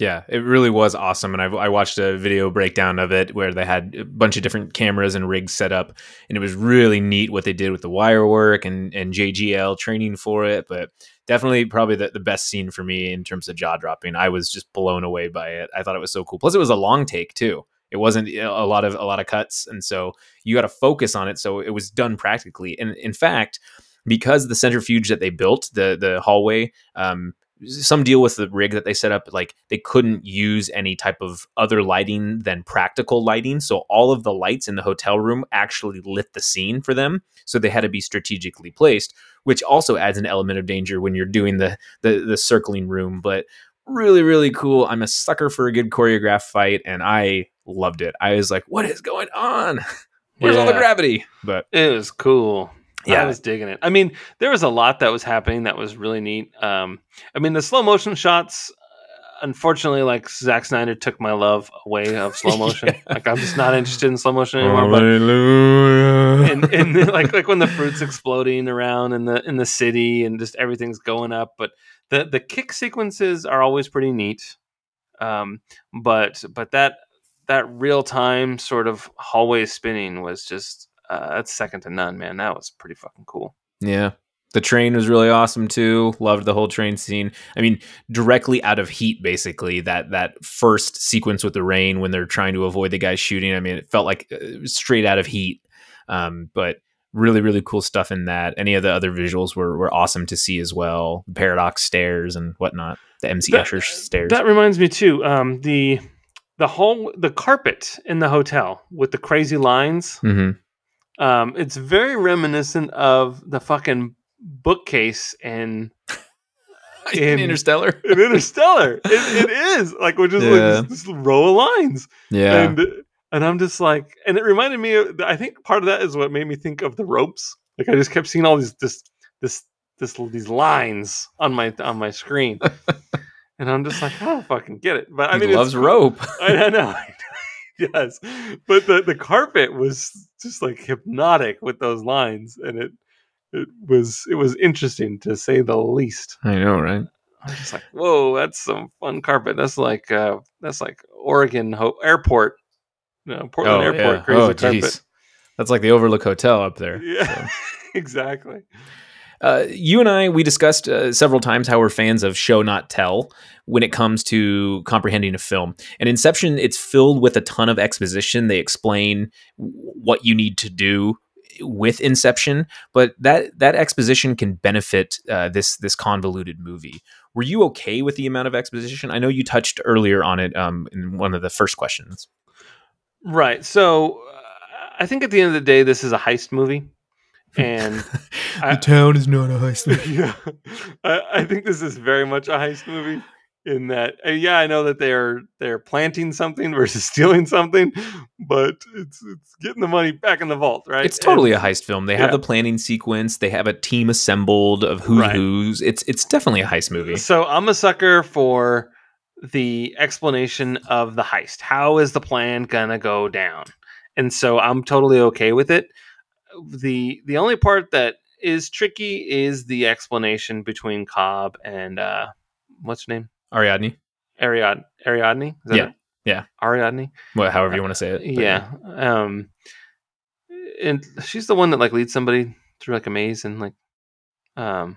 Yeah, it really was awesome. And I, I watched a video breakdown of it where they had a bunch of different cameras and rigs set up. And it was really neat what they did with the wire work and, and JGL training for it. But definitely probably the, the best scene for me in terms of jaw dropping. I was just blown away by it. I thought it was so cool. Plus, it was a long take too. It wasn't a lot of a lot of cuts, and so you got to focus on it. So it was done practically. And in fact, because the centrifuge that they built, the the hallway, um, some deal with the rig that they set up like they couldn't use any type of other lighting than practical lighting. So all of the lights in the hotel room actually lit the scene for them. So they had to be strategically placed which also adds an element of danger when you're doing the the, the circling room. But really really cool. I'm a sucker for a good choreographed fight and i loved it. I was like what is going on? Where's all the gravity? But It was cool. Yeah. I was digging it. I mean, there was a lot that was happening that was really neat. Um, I mean, the slow motion shots, uh, unfortunately, like Zack Snyder took my love away of slow motion. Yeah. Like, I'm just not interested in slow motion anymore. But Hallelujah. and, and like like when the fruits exploding around in the in the city and just everything's going up but the the kick sequences are always pretty neat um but but that that real time sort of hallway spinning was just uh that's second to none man that was pretty fucking cool Yeah. The train was really awesome too. Loved the whole train scene. I mean, directly out of heat, basically. That that first sequence with the rain when they're trying to avoid the guy shooting. I mean, it felt like uh, straight out of heat. Um, but really, really cool stuff in that. Any of the other visuals were were awesome to see as well. The paradox stairs and whatnot. The MC That- Escher stairs. that reminds me too um the the whole the carpet in the hotel with the crazy lines hmm Um, it's very reminiscent of the fucking bookcase in in In- Interstellar. in Interstellar. it, it is like we're just Yeah. like this, this row of lines, Yeah. and and I'm just like, and it reminded me. of I think part of that is what made me think of the ropes. Like I just kept seeing all these this this this these lines on my on my screen, and I'm just like, I don't fucking get it. But I he mean, loves rope. I, I know. yes, but the the carpet was just like hypnotic with those lines, and it it was it was interesting to say the least. I know, right? I was just like, whoa, that's some fun carpet. That's like uh, that's like Oregon Ho- Airport, no Portland Airport, crazy Oh, carpet. That's like the Overlook Hotel up there. Yeah, so. exactly. Uh, you and I, we discussed uh, several times how we're fans of show not tell when it comes to comprehending a film. And Inception, it's filled with a ton of exposition. They explain what you need to do with Inception, but that that exposition can benefit uh, this this convoluted movie. Were you okay with the amount of exposition? I know you touched earlier on it um, in one of the first questions. Right. So uh, I think at the end of the day, this is a heist movie, and I- town is not a heist yeah, I, I think this is very much a heist movie. in that uh, yeah i know that they're they're planting something versus stealing something but it's it's getting the money back in the vault right It's totally And- a heist film. They have the planning sequence. They have a team assembled of who's Right. who's. It's it's definitely a heist movie. so i'm a sucker for the explanation of the heist how is the plan gonna go down and so i'm totally okay with it the the only part that is tricky is the explanation between cobb and uh what's her name Ariadne, Ariadne. Ariadne? Is that Yeah, it? yeah. Ariadne? well, however you want to say it. but Yeah. Um and she's the one that like leads somebody through like a maze and like um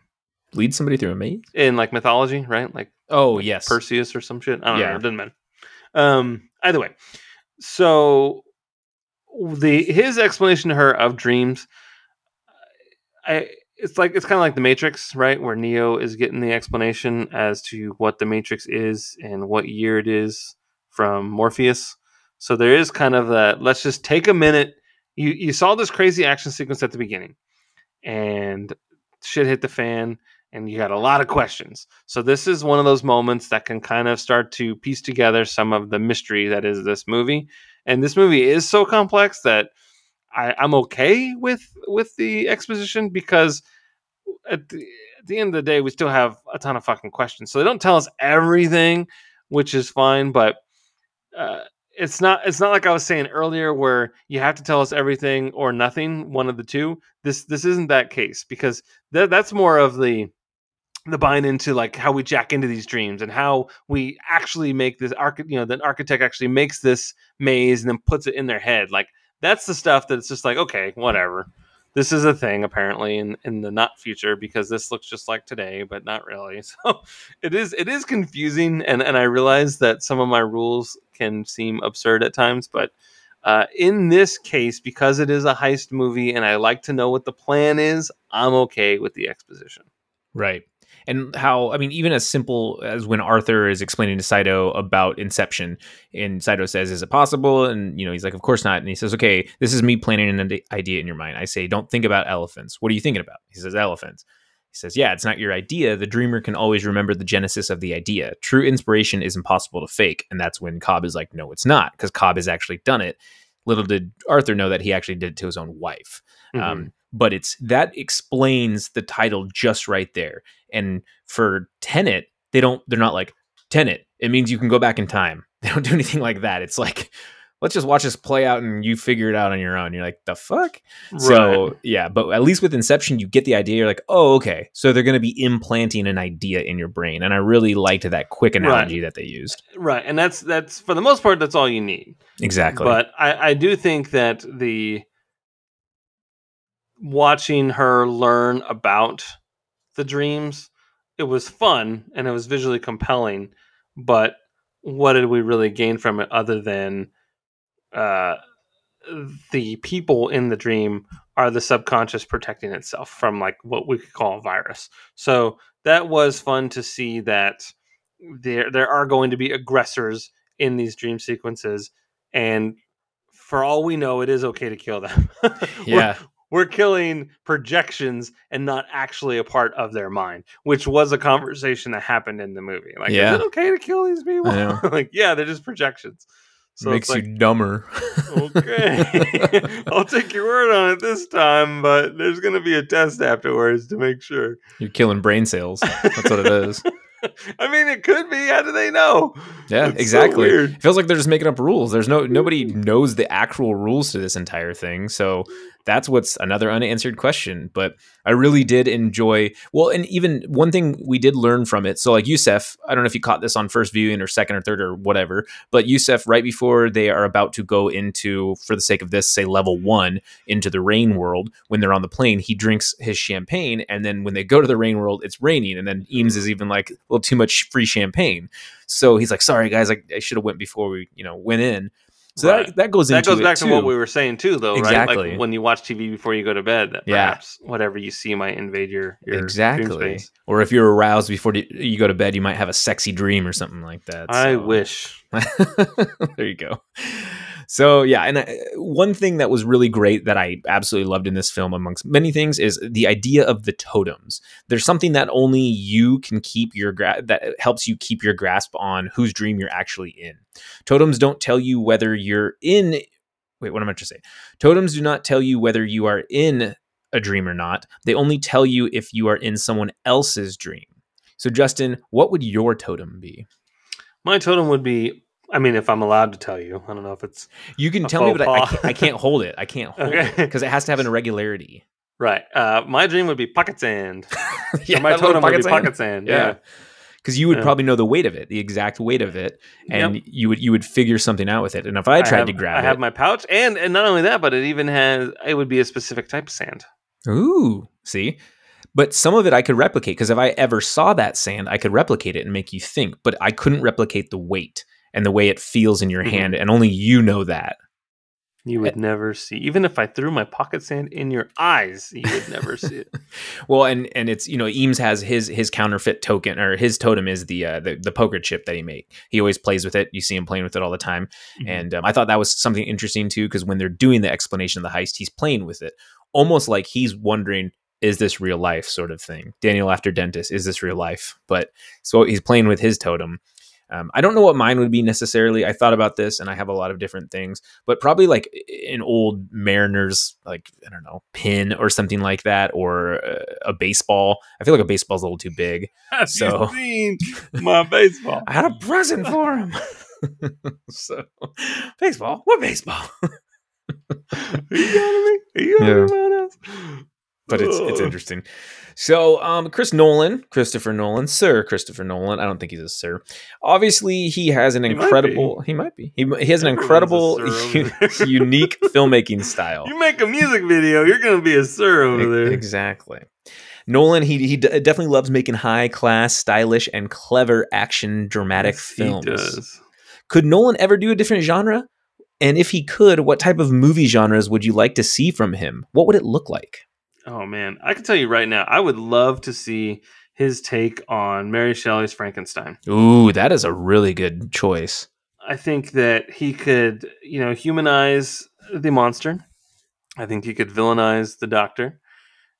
lead somebody through a maze. in like mythology, right? Like Oh yes, Perseus or some shit. I don't Yeah. know. It doesn't matter. Um either way. So the his explanation to her of dreams I it's like it's kind of like the Matrix, right? Where Neo is getting the explanation as to what the Matrix is and what year it is from Morpheus. So there is kind of that. Let's just take a minute. You you saw this crazy action sequence at the beginning, and shit hit the fan, and you got a lot of questions. So this is one of those moments that can kind of start to piece together some of the mystery that is this movie. And this movie is so complex that I, I'm okay with with the exposition because at the, at the end of the day, we still have a ton of fucking questions. So they don't tell us everything, which is fine, but uh, it's not it's not like I was saying earlier where you have to tell us everything or nothing, one of the two. This this isn't that case because that that's more of the the buying into like how we jack into these dreams and how we actually make this arch you know the architect actually makes this maze and then puts it in their head like that's the stuff that's just like okay whatever. This is a thing apparently in in the not future because this looks just like today but not really. So it is it is confusing and and i realize that some of my rules can seem absurd at times but uh, in this case because it is a heist movie and i like to know what the plan is i'm okay with the exposition. Right. And how, I mean, even as simple as when Arthur is explaining to Saito about Inception, and Saito says, Is it possible? And, you know, he's like, Of course not. And he says, Okay, this is me planning an idea in your mind. I say, Don't think about elephants. What are you thinking about? He says, Elephants. He says, Yeah, it's not your idea. The dreamer can always remember the genesis of the idea. True inspiration is impossible to fake. And that's when Cobb is like, No, it's not, because Cobb has actually done it. Little did Arthur know that he actually did it to his own wife Mhm. um, but it's that explains the title just right there. And for tenet they don't they're not like tenet it means you can go back in time. They don't do anything like that. It's like let's just watch this play out and you figure it out on your own. You're like the fuck? So yeah but at least with inception you get the idea. You're like oh okay. So they're going to be implanting an idea in your brain and i really liked that quick analogy that they used. Right and that's that's for the most part that's all you need. Exactly. But I, I do think that the watching her learn about the dreams, it was fun and it was visually compelling. But what did we really gain from it other than uh, the people in the dream are the subconscious protecting itself from like what we could call a virus? So that was fun to see that there there are going to be aggressors in these dream sequences and for all we know, it is okay to kill them. Yeah we're, killing projections and not actually a part of their mind, which was a conversation that happened in the movie. Like, Yeah. is it okay to kill these people? Like, yeah, they're just projections. So makes like, you dumber okay, I'll take your word on it this time, but there's going to be a test afterwards to make sure. you're killing brain cells that's what it is I mean, it could be. How do they know? Yeah, It's exactly. It feels like they're just making up rules. There's no nobody hmm. knows the actual rules to this entire thing. So that's what's another unanswered question. But I really did enjoy well, and even one thing we did learn from it. So like Yusuf, I don't know if you caught this on first viewing or second or third or whatever, but Yusuf, right before they are about to go into, for the sake of this, say level one into the rain world, when they're on the plane, he drinks his champagne, and then when they go to the rain world, it's raining, and then Eames is even like little too much free champagne. So he's like, "Sorry guys, I, I should have went before we, you know, went in." So Right. that that goes That goes back to what we were saying too, though, right? Exactly. Like when you watch TV before you go to bed, that Yeah. perhaps whatever you see might invade your, your exactly. space. Or if you're aroused before you- you go to bed, you might have a sexy dream or something like that. I so- wish. there you go. So yeah, and I, one thing that was really great that I absolutely loved in this film, amongst many things, is the idea of the totems. There's something that only you can keep your gra- that helps you keep your grasp on whose dream you're actually in. Totems don't tell you whether you're in. Wait, what am I trying to say? Totems do not tell you whether you are in a dream or not. They only tell you if you are in someone else's dream. So, Justin, what would your totem be? My totem would be. I mean, if I'm allowed to tell you, I don't know if it's You can tell me, but I, I, can't, I can't hold it. I can't hold it because it has to have an irregularity. right. Uh, my dream would be pocket sand. yeah, my totem would be sand. pocket sand. Yeah. Yeah. Because you would Yeah. probably know the weight of it, the exact weight of it, and Yep. you would you would figure something out with it. And if I tried have, to grab it. I have my pouch, and and not only that, but it even has. It would be a specific type of sand. ooh, see. But some of it I could replicate because if I ever saw that sand, I could replicate it and make you think. But I couldn't replicate the weight and the way it feels in your Mhm. hand, and only you know that. You would never see. Even if I threw my pocket sand in your eyes, you would never see it. Well, and and it's you know Eames has his his counterfeit token or his totem is the uh, the, the poker chip that he made. He always plays with it. You see him playing with it all the time. And um, I thought that was something interesting too, because when they're doing the explanation of the heist, he's playing with it, almost like he's wondering, "Is this real life?" sort of thing. Daniel after dentist, is this real life? But so he's playing with his totem. Um, I don't know what mine would be necessarily. I thought about this, and I have a lot of different things, but probably like an old Mariners, like I don't know, pin or something like that, or uh, a baseball. I feel like a baseball's a little too big. Have So- you seen my baseball? I had a present for him. so, baseball. What baseball? Are you yelling at me? Are you yelling Yeah. At anyone else? but it's it's interesting. So, um, Chris Nolan, Christopher Nolan, Sir Christopher Nolan. I don't think he's a sir. Obviously, he has an He might incredible. He might be. He, he has an Everyone's incredible, sir over there. unique filmmaking style. You make a music video, you're gonna be a sir over E- there. Exactly. Nolan, he he d- definitely loves making high class, stylish, and clever action dramatic Yes, films. He does. Could Nolan ever do a different genre? And if he could, what type of movie genres would you like to see from him? What would it look like? Oh man, I can tell you right now, I would love to see his take on Mary Shelley's Frankenstein. Ooh, that is a really good choice. I think that he could, you know, humanize the monster. I think he could villainize the doctor.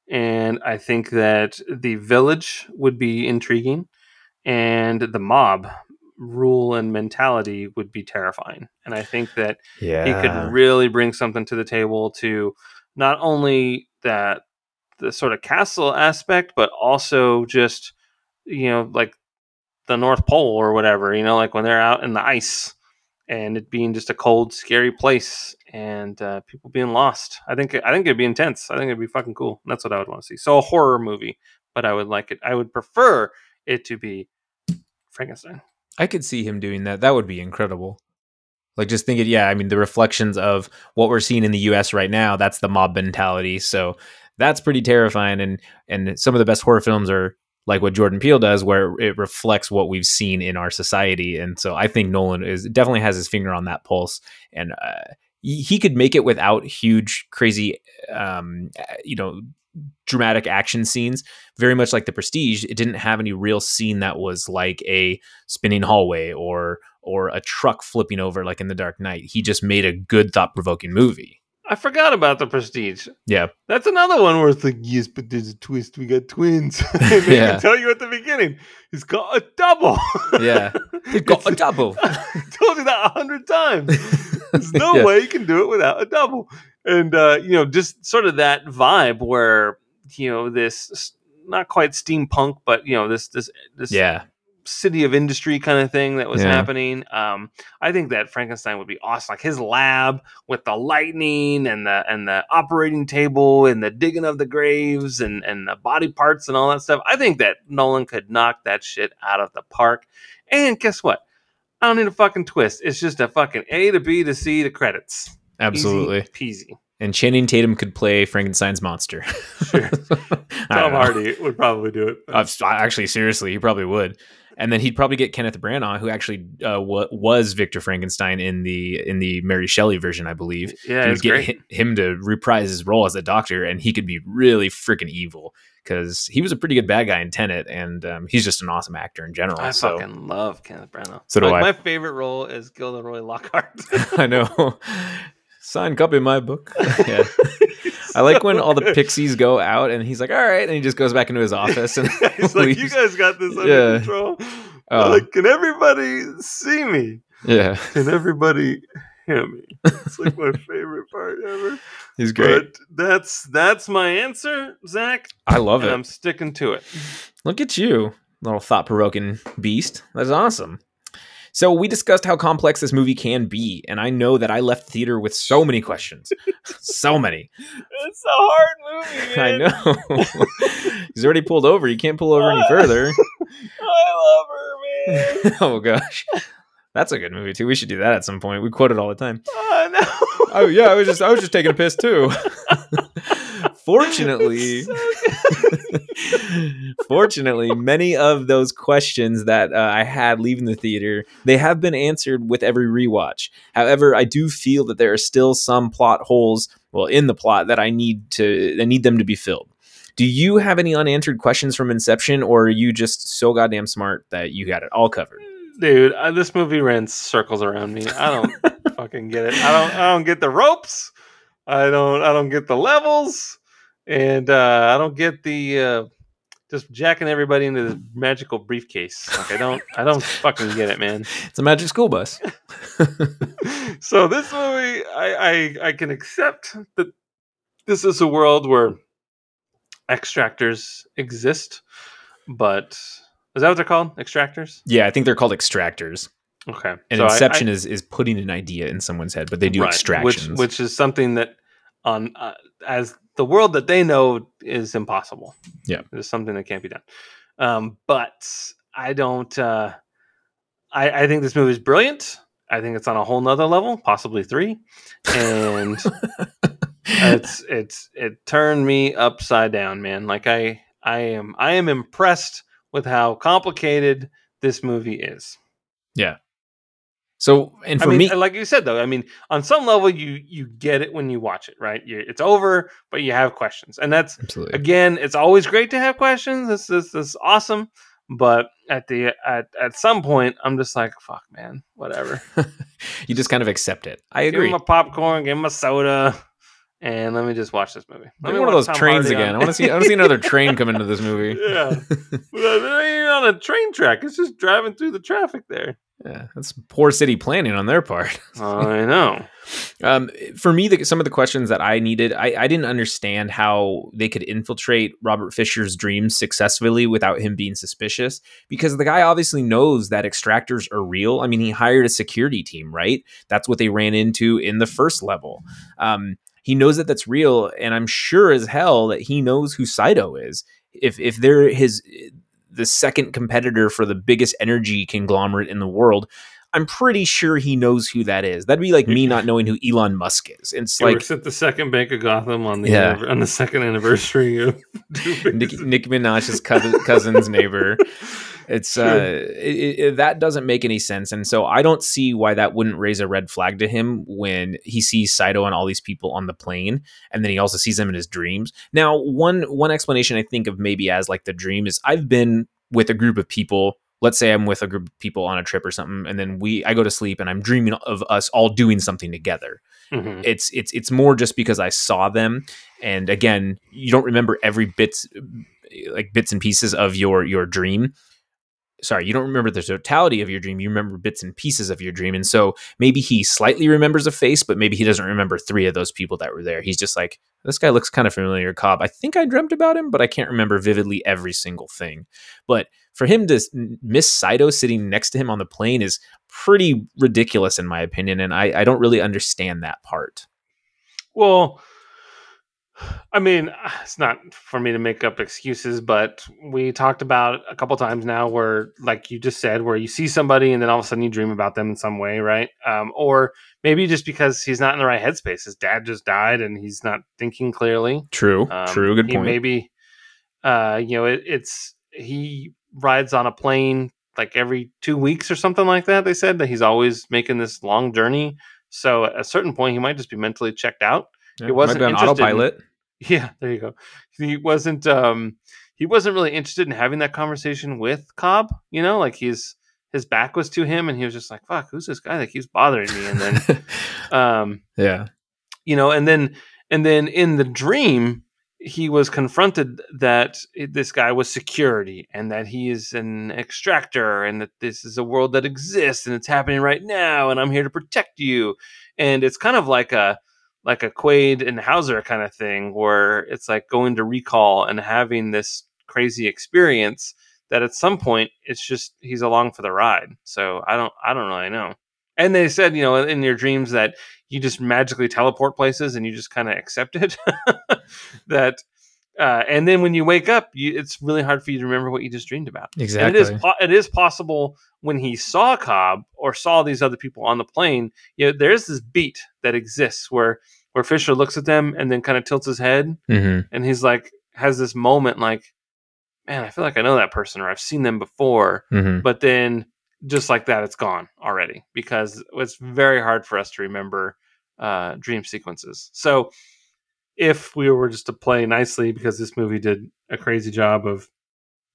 And I think that the village would be intriguing and the mob rule and mentality would be terrifying. And I think that Yeah. he could really bring something to the table to not only that the sort of castle aspect, but also just you know like the North Pole or whatever. You know, like when they're out in the ice and it being just a cold, scary place and uh, people being lost. I think I think it'd be intense. I think it'd be fucking cool. That's what I would want to see. So a horror movie, but I would like it. I would prefer it to be Frankenstein. I could see him doing that. That would be incredible. Like just thinking, yeah, I mean the reflections of what we're seeing in the US right now, that's the mob mentality. So that's pretty terrifying and and some of the best horror films are like what Jordan Peele does where it reflects what we've seen in our society and so I think Nolan is definitely has his finger on that pulse and uh, he, could make it without huge crazy um you know dramatic action scenes very much like the prestige it didn't have any real scene that was like a spinning hallway or or a truck flipping over like in the dark knight. He just made a good thought-provoking movie I forgot about the Prestige. yeah That's another one where it's like, yes, but there's a twist. We got twins. they Yeah. can tell you at the beginning, he's got a double. Yeah. He's got a double. I told you that a hundred times. There's no Yeah. way you can do it without a double. And, uh, you know, just sort of that vibe where, you know, this not quite steampunk, but, you know, this, this, this yeah city of industry kind of thing that was Yeah. happening. Um, I think that Frankenstein would be awesome. Like his lab with the lightning and the and the operating table and the digging of the graves and and the body parts and all that stuff. I think that Nolan could knock that shit out of the park. And guess what? I don't need a fucking twist. It's just a fucking A to B to C to credits. absolutely Easy peasy. and channing tatum could play frankenstein's monster Sure. Tom. Hardy would probably do it. Actually seriously he probably would and then he'd probably get Kenneth Branagh, who actually uh, wa- was Victor Frankenstein in the in the Mary Shelley version, I believe. Yeah, he it's would get hi- him to reprise his role as a doctor, and he could be really freaking evil because he was a pretty good bad guy in Tenet, and um, he's just an awesome actor in general. I so fucking love Kenneth Branagh. So do my, I. My favorite role is Gilderoy Lockhart. I know. Sign copy of my book. yeah. I like when all the pixies go out and he's like, all right. And he just goes back into his office and He's like, you guys got this under Yeah. control. Oh. Like, can everybody see me? yeah, Can everybody hear me? It's like my favorite part ever. he's great. But that's that's my answer, Zach. I love and it. I'm sticking to it. Look at you, little thought provoking beast. That's awesome. So, we discussed how complex this movie can be, and I know that I left theater with so many questions. so many. It's a hard movie. I know. He's already pulled over. You can't pull over any further. I love her, man. oh, gosh. That's a good movie, too. We should do that at some point. We quote it all the time. I know. Oh yeah, I was just I was just taking a piss too. Fortunately, fortunately, many of those questions that uh, I had leaving the theater, they have been answered with every rewatch. However, I do feel that there are still some plot holes, well, in the plot that I need to I need them to be filled. Do you have any unanswered questions from Inception, or are you just so goddamn smart that you got it all covered? Dude, uh, this movie ran circles around me. I don't fucking get it. I don't. I don't get the ropes. I don't. I don't get the levels, and uh, I don't get the uh, just jacking everybody into this magical briefcase. Like I don't. I don't fucking get it, man. It's a magic school bus. so this movie, I, I I can accept that this is a world where extractors exist, but is that what they're called? Extractors? Yeah, I think they're called extractors. Okay. And So I- I- Inception is is putting an idea in someone's head, but they do Right, extractions. which which is something that on uh, as the world that they know is impossible. Yeah. it's something that can't be done. Um, but I don't. Uh, I I think this movie is brilliant. I think it's on a whole nother level, possibly three, and it's it's it turned me upside down, man. Like I I am I am impressed with how complicated this movie is. So, and for I mean, me, like you said though, I mean, on some level, you you get it when you watch it, right? you it's over, but you have questions, and that's absolutely. again, it's always great to have questions. This this, this is awesome, but at the at at some point, I'm just like, fuck, man, whatever. you just kind of accept it. I Give agree. him a popcorn, give him a soda, and let me just watch this movie. Let me one of those Tom trains Hardy again. I want to see. I want to see another train come into this movie. yeah, Well, it ain't on a train track. It's just driving through the traffic there. Yeah, that's poor city planning on their part. I know. Um, for me, the, some of the questions that I needed, I, I didn't understand how they could infiltrate Robert Fischer's dreams successfully without him being suspicious. Because the guy obviously knows that extractors are real. I mean, he hired a security team, right? That's what they ran into in the first level. Um, he knows that that's real, and I'm sure as hell that he knows who Saito is. If if they're his the second competitor for the biggest energy conglomerate in the world, I'm pretty sure he knows who that is. That'd be like me not knowing who Elon Musk is. It's He like works at the second Bank of Gotham on the Yeah. on the second anniversary of Nick, Nicki Minaj's cousin, cousin's neighbor. It's True. uh, it, it, that doesn't make any sense, and so I don't see why that wouldn't raise a red flag to him when he sees Saito and all these people on the plane, and then he also sees them in his dreams. Now, one one explanation I think of maybe as like the dream is I've been with a group of people. Let's say I'm with a group of people on a trip or something, and then we I go to sleep and I'm dreaming of us all doing something together Mhm. it's it's it's more just because I saw them, and again, you don't remember every bits like bits and pieces of your your dream. Sorry, you don't remember the totality of your dream. You remember bits and pieces of your dream, and so maybe he slightly remembers a face, but maybe he doesn't remember three of those people that were there. He's just like, this guy looks kind of familiar, Cobb. I think I dreamt about him, but I can't remember vividly every single thing. But for him to miss Saito sitting next to him on the plane is pretty ridiculous, in my opinion, and I, I don't really understand that part. Well, I mean, it's not for me to make up excuses, but we talked about a couple times now where, like you just said, where you see somebody and then all of a sudden you dream about them in some way, right? Um, or maybe just because he's not in the right headspace. His dad just died and he's not thinking clearly. True, Um, true, good point. Maybe, uh, you know, it, it's he rides on a plane like every two weeks or something like that. They said that he's always making this long journey. So at a certain point, he might just be mentally checked out. Yeah, He wasn't might be on interested in- Yeah, there you go. He wasn't um he wasn't really interested in having that conversation with Cobb, you know, like he's his back was to him and he was just like, fuck, who's this guy that keeps bothering me? And then um, yeah. you know, and then and then in the dream he was confronted that this guy was security and that he is an extractor and that this is a world that exists and it's happening right now and I'm here to protect you. And it's kind of like a like a Quaid and Hauser kind of thing where it's like going to recall and having this crazy experience that at some point it's just he's along for the ride. So I don't I don't really know. And they said, you know, in your dreams that you just magically teleport places and you just kind of accept it. that uh, and then when you wake up, you, it's really hard for you to remember what you just dreamed about. And Exactly. it is it is possible when he saw Cobb or saw these other people on the plane. You know, there's this beat that exists where where Fischer looks at them and then kind of tilts his head hmm and he's like has this moment like, man, I feel like I know that person or I've seen them before. hmm But then just like that, it's gone already because it's very hard for us to remember uh, dream sequences. So if we were just to play nicely because this movie did a crazy job of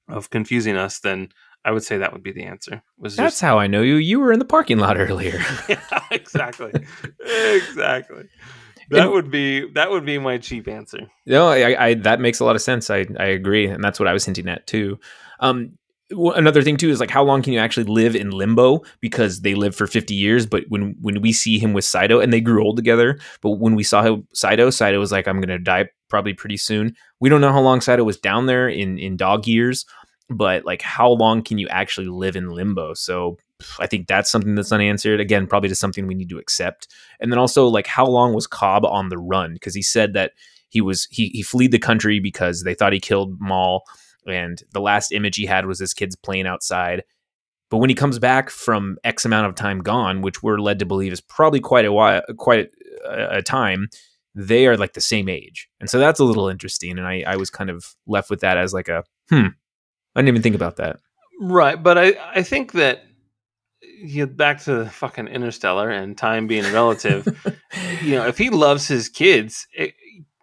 of confusing us, then I would say that would be the answer. Was That's just how I know you. You were in the parking lot earlier. yeah, exactly, exactly. That And- would be that would be my cheap answer. No, I, I that makes a lot of sense. I I agree, and that's what I was hinting at too. Um, another thing too is like how long can you actually live in limbo? Because they lived for 50 years but when when we see him with Saito and they grew old together but when we saw him, Saito Saito was like I'm going to die probably pretty soon. We don't know how long Saito was down there in in dog years but like how long can you actually live in limbo? So I think that's something that's unanswered. Again probably just something we need to accept. And then also like how long was Cobb on the run? Because he said that he was he he fled the country because they thought he killed Mal and the last image he had was his kids playing outside. But when he comes back from X amount of time gone, which we're led to believe is probably quite a while, quite a, a time, they are like the same age, and so that's a little interesting. And I, I was kind of left with that as like a hmm. I didn't even think about that. Right, but I I think that you back to the fucking Interstellar and time being relative. you know, if he loves his kids, it,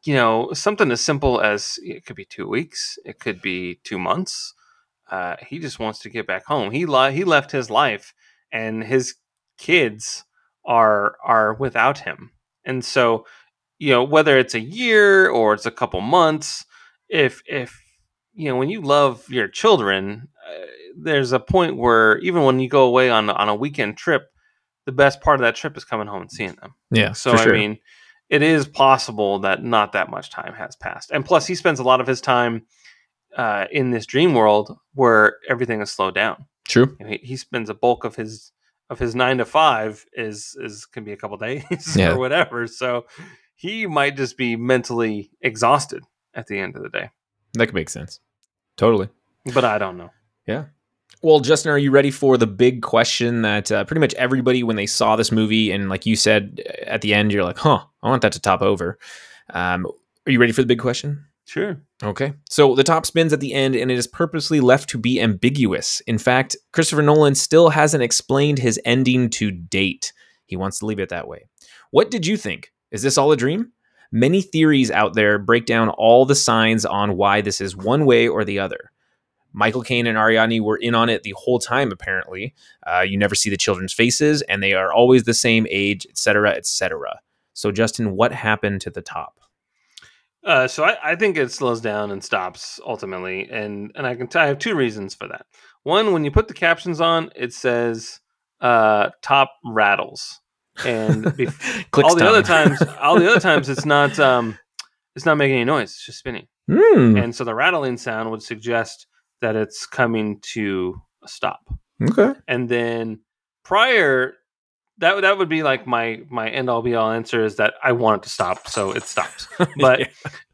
you know, something as simple as it could be two weeks, it could be two months. Uh, he just wants to get back home. He li- he left his life, and his kids are are without him. And so, you know, whether it's a year or it's a couple months, if if you know, when you love your children, uh, there's a point where even when you go away on on a weekend trip, the best part of that trip is coming home and seeing them. yeah, So for I mean, it is possible that not that much time has passed, and plus he spends a lot of his time uh, in this dream world where everything is slowed down. true. You know, He, he spends a bulk of his of his nine to five is is can be a couple days Yeah. or whatever. So he might just be mentally exhausted at the end of the day. That could make sense. Totally. But I don't know. Well, Justin, are you ready for the big question that uh, pretty much everybody, when they saw this movie, and like you said uh, at the end, you're like, huh, I want that to top over. Um, are you ready for the big question? Sure. Okay. So the top spins at the end, and it is purposely left to be ambiguous. In fact, Christopher Nolan still hasn't explained his ending to date. He wants to leave it that way. What did you think? Is this all a dream? Many theories out there break down all the signs on why this is one way or the other. Michael Caine and Ariadne were in on it the whole time, apparently. Uh, you never see the children's faces, and they are always the same age, etc., etc. So, Justin, what happened to the top? Uh, so I, I think it slows down and stops ultimately, and and I can tell I have two reasons for that. One, when you put the captions on, it says uh, "top rattles," and bef- all the other times, all the other times, it's not um, it's not making any noise; it's just spinning. Hmm. And so the rattling sound would suggest that it's coming to a stop. Okay. And then prior that would that would be like my my end all be all answer is that I want it to stop, so it stops. But Yeah.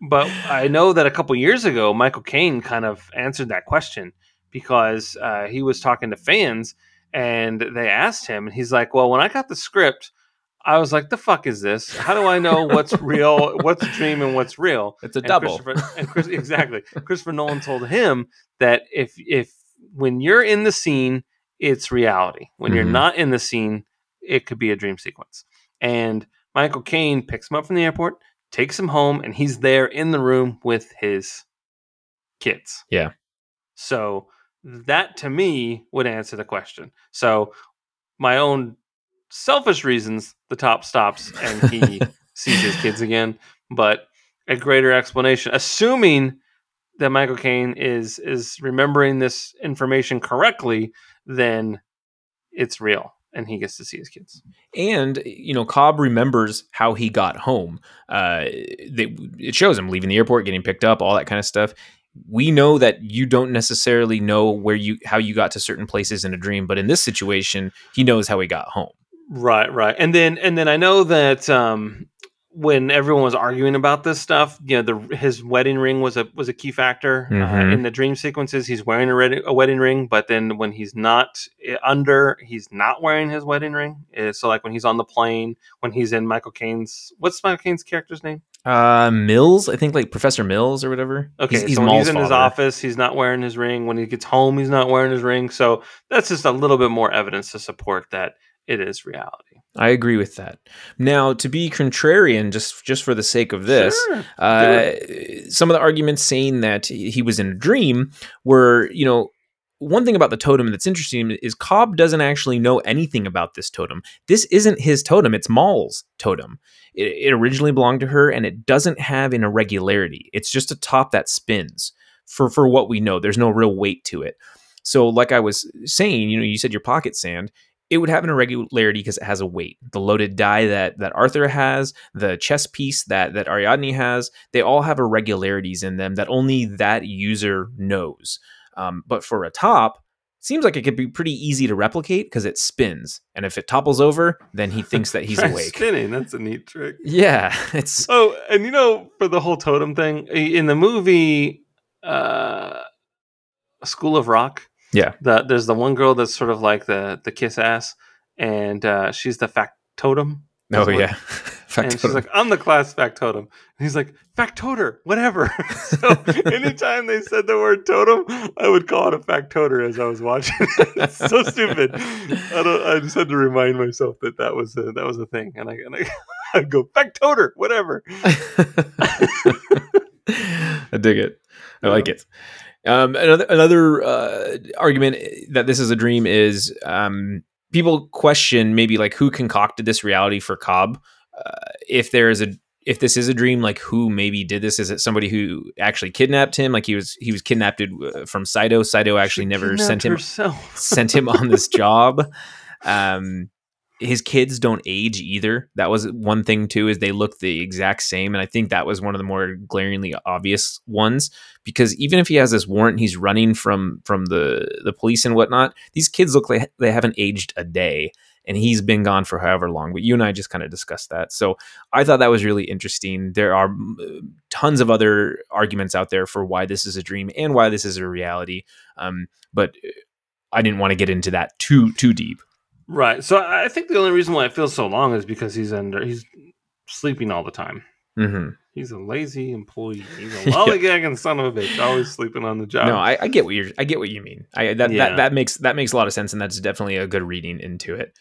but I know that a couple years ago, Michael Caine kind of answered that question because uh, he was talking to fans and they asked him, and he's like, "Well, when I got the script, I was like, the fuck is this? How do I know what's real, what's a dream, and what's real?" it's a And double. Christopher- and Chris, exactly. Christopher Nolan told him that if if when you're in the scene it's reality. When you're Mhm. not in the scene, it could be a dream sequence. And Michael Caine picks him up from the airport, takes him home, and he's there in the room with his kids. Yeah. So that to me would answer the question. So my own selfish reasons, the top stops and he sees his kids again. But a greater explanation, assuming that Michael Caine is is remembering this information correctly, then it's real and he gets to see his kids. and you know cobb remembers how he got home uh they, it shows him leaving the airport getting picked up all that kind of stuff we know that you don't necessarily know where you how you got to certain places in a dream but in this situation he knows how he got home Right, right. And then and then I know that um when everyone was arguing about this stuff, you know, the his wedding ring was a was a key factor uh, Mhm. in the dream sequences. He's wearing a, red, a wedding ring, but then when he's not uh, under, he's not wearing his wedding ring. Uh, So like when he's on the plane, when he's in Michael Caine's what's Michael Caine's character's name? uh mills i think like professor mills or whatever Okay, he's, he's so when he's in his office, he's not wearing his ring. When he gets home, he's not wearing his ring. So that's just a little bit more evidence to support that it is reality. i agree with that now to be contrarian just just for the sake of this Sure. uh, some of the arguments saying that he was in a dream were, you know, one thing about the totem that's interesting is Cobb doesn't actually know anything about this totem. This isn't his totem, it's Mal's totem. It, it originally belonged to her and it doesn't have an irregularity. It's just a top that spins for, for what we know. There's no real weight to it. So, like I was saying, you know, you said your pocket sand. It would have an irregularity because it has a weight. The loaded die that that Arthur has, the chess piece that that Ariadne has, they all have irregularities in them that only that user knows. Um, but for a top, seems like it could be pretty easy to replicate because it spins, and if it topples over, then he thinks that he's awake. Spinning, that's a neat trick. Yeah, it's Oh, and you know, for the whole totem thing in the movie, uh, School of Rock. Yeah. the, there's the one girl that's sort of like the the kiss ass, and uh, she's the factotum. oh what- yeah. And she's like, I'm the class factotum. And he's like, factoter, whatever. so anytime they said the word totem, I would call it a factoter as I was watching. it's so stupid. I don't. I just had to remind myself that that was a, that was a thing, and I and I I'd go factoter, whatever. I dig it. I like it. Um, another another uh, argument that this is a dream is um, people question maybe like who concocted this reality for Cobb. Uh, if there is a if this is a dream, like who maybe did this? Is it somebody who actually kidnapped him? Like he was he was kidnapped uh, from Saito. Saito actually She never sent him herself. sent him on this job. Um, his kids don't age either. That was one thing too, is they look the exact same, and I think that was one of the more glaringly obvious ones. Because even if he has this warrant, he's running from from the the police and whatnot. These kids look like they haven't aged a day, and he's been gone for however long. But you and I just kind of discussed that, so I thought that was really interesting. There are tons of other arguments out there for why this is a dream and why this is a reality. Um, but I didn't want to get into that too too deep. Right. So I think the only reason why it feels so long is because he's under he's sleeping all the time. hmm He's a lazy employee. He's a lollygagging son of a bitch, always sleeping on the job. No, I, I get what you're. I get what you mean. I that, Yeah. that that makes that makes a lot of sense, and that's definitely a good reading into it.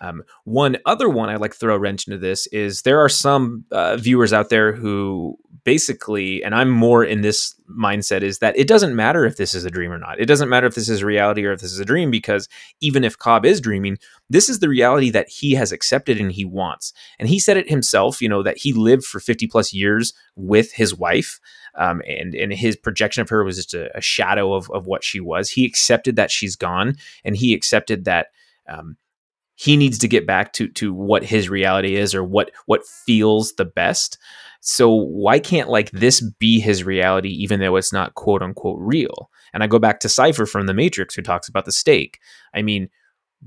Um, one other one I'd like to throw a wrench into this is there are some uh, viewers out there who basically, and I'm more in this mindset, is that it doesn't matter if this is a dream or not. It doesn't matter if this is reality or if this is a dream because even if Cobb is dreaming, this is the reality that he has accepted and he wants. And he said it himself, you know, that he lived for 50 plus years with his wife um, and and his projection of her was just a, a shadow of of what she was. He accepted that she's gone, and he accepted that um, he needs to get back to to what his reality is or what what feels the best. So why can't like this be his reality, even though it's not quote unquote real? And I go back to Cypher from the Matrix, who talks about the stake. I mean,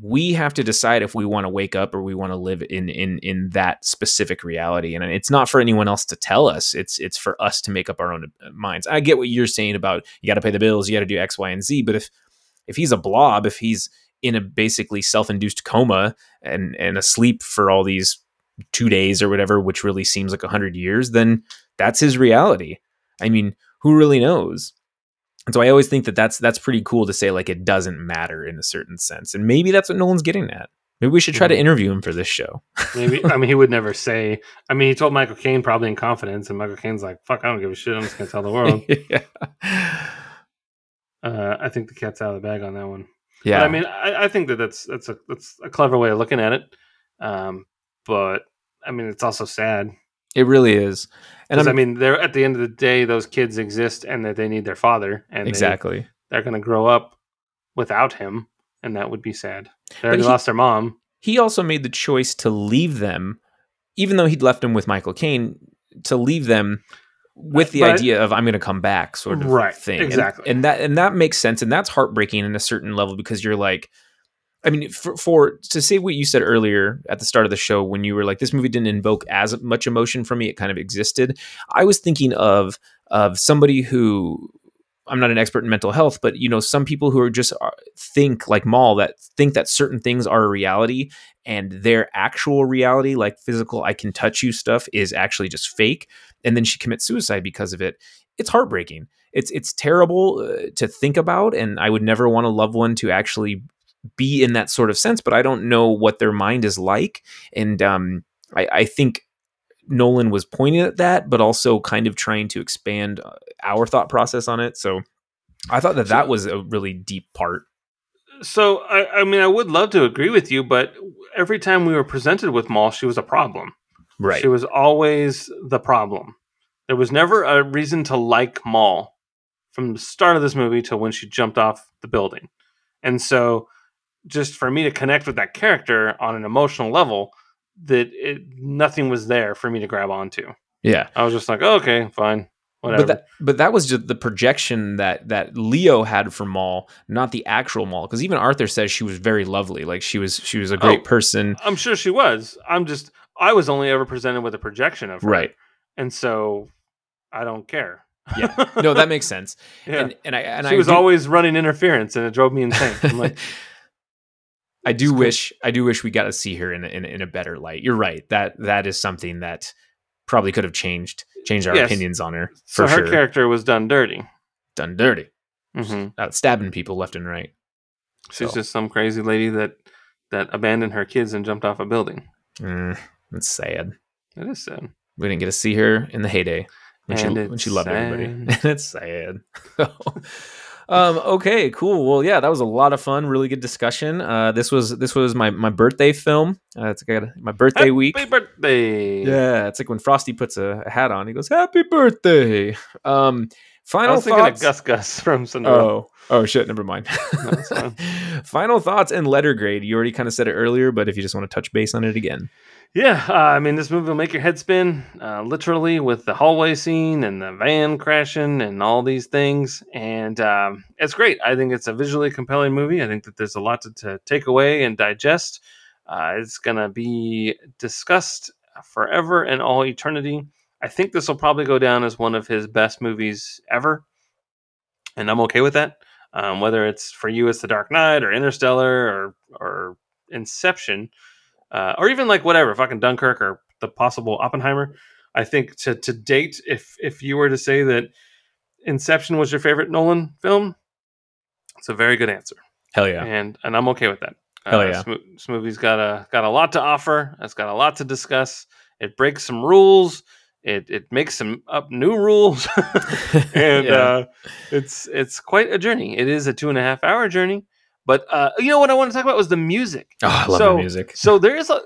we have to decide if we want to wake up or we want to live in in in that specific reality and it's not for anyone else to tell us it's it's for us to make up our own uh, minds i get what you're saying about you got to pay the bills you got to do x y and z but if if he's a blob if he's in a basically self-induced coma and and asleep for all these two days or whatever which really seems like a hundred years then that's his reality i mean who really knows And so I always think that that's that's pretty cool to say like it doesn't matter in a certain sense, and maybe that's what Nolan's getting at. Maybe we should try to Mhm. interview him for this show. Maybe I mean he would never say. I mean he told Michael Caine probably in confidence, and Michael Caine's like, "Fuck, I don't give a shit. I'm just gonna tell the world." yeah, uh, I think the cat's out of the bag on that one. Yeah. But I mean, I, I think that that's that's a that's a clever way of looking at it. Um, but I mean, it's also sad. it really is. And I'm, mean, they're at the end of the day, those kids exist, and that they need their father, and they, exactly. they're going to grow up without him, and that would be sad. They already he- lost their mom. he also made the choice to leave them, even though he'd left them with Michael Caine, to leave them with the But- idea of I'm going to come back, sort of Right, thing. And- exactly. and, that and that makes sense, and that's heartbreaking in a certain level because you're like, I mean, for, for to say what you said earlier at the start of the show when you were like, this movie didn't invoke as much emotion from me; it kind of existed. I was thinking of of somebody who I'm not an expert in mental health, but you know, some people who are just uh, think like Mal that think that certain things are a reality and their actual reality, like physical, I can touch you stuff, is actually just fake. And then she commits suicide because of it. It's heartbreaking. It's it's terrible uh, to think about, and I would never want a loved one to actually be in that sort of sense. But I don't know what their mind is like, and um, I, I think Nolan was pointing at that, but also kind of trying to expand uh, our thought process on it. So I thought that that was a really deep part. So, I, I mean, I would love to agree with you, but every time we were presented with Mal, she was a problem. Right. She was always the problem. There was never a reason to like Mal from the start of this movie till when she jumped off the building. And so, just for me to connect with that character on an emotional level, that it, nothing was there for me to grab onto. Yeah. I was just like, oh, okay, fine, whatever. But that, but that was just the projection that that Leo had for Mal, not the actual Mal. Because even Arthur says she was very lovely, like she was she was a great Oh. person. I'm sure she was. I'm just, I was only ever presented with a projection of her. Right. And so, I don't care. Yeah. No, that makes sense. yeah. And and I and she I was do- always running interference, and it drove me insane. I'm like, I do It's cool. wish I do wish we got to see her in a, in, a- in a better light. You're right. That that is something that probably could have changed changed our Yes. opinions on her so for her sure. character was done dirty. Done dirty, hmm out stabbing people left and right. She's So- just some crazy lady that that abandoned her kids and jumped off a building. Mm, that's sad. It is sad. We didn't get to see her in the heyday when she when she loved sad. everybody. it's sad. um, okay, cool. Well, yeah, that was a lot of fun. Really good discussion. Uh, this was this was my my birthday film. Uh, it's got my birthday week. Happy birthday! Yeah, it's like when Frosty puts a, a hat on, he goes, "Happy birthday." Um, I final was thinking thoughts. of Gus Gus from Cinderella. oh, oh shit! Never mind. No, final thoughts and letter grade. You already kind of said it earlier, but if you just want to touch base on it again, Yeah, uh, I mean, this movie will make your head spin, uh, literally, with the hallway scene and the van crashing and all these things. And um, it's great. I think it's a visually compelling movie. I think that there's a lot to, to take away and digest. Uh, it's going to be discussed forever and all eternity. I think this will probably go down as one of his best movies ever. And I'm okay with that. Um, whether it's for you, it's The Dark Knight or Interstellar or, or Inception uh, or even like whatever, fucking Dunkirk or the possible Oppenheimer. I think to to date, if if you were to say that Inception was your favorite Nolan film, it's a very good answer, hell yeah, and and I'm okay with that. Hell Uh, yeah. this, this movie's got a got a lot to offer. It's got a lot to discuss. It breaks some rules. It it makes some up new rules, and Yeah. uh, it's it's quite a journey. It is a two and a half hour journey. But uh, you know what I want to talk about was the music oh, I love so- the music. so there's a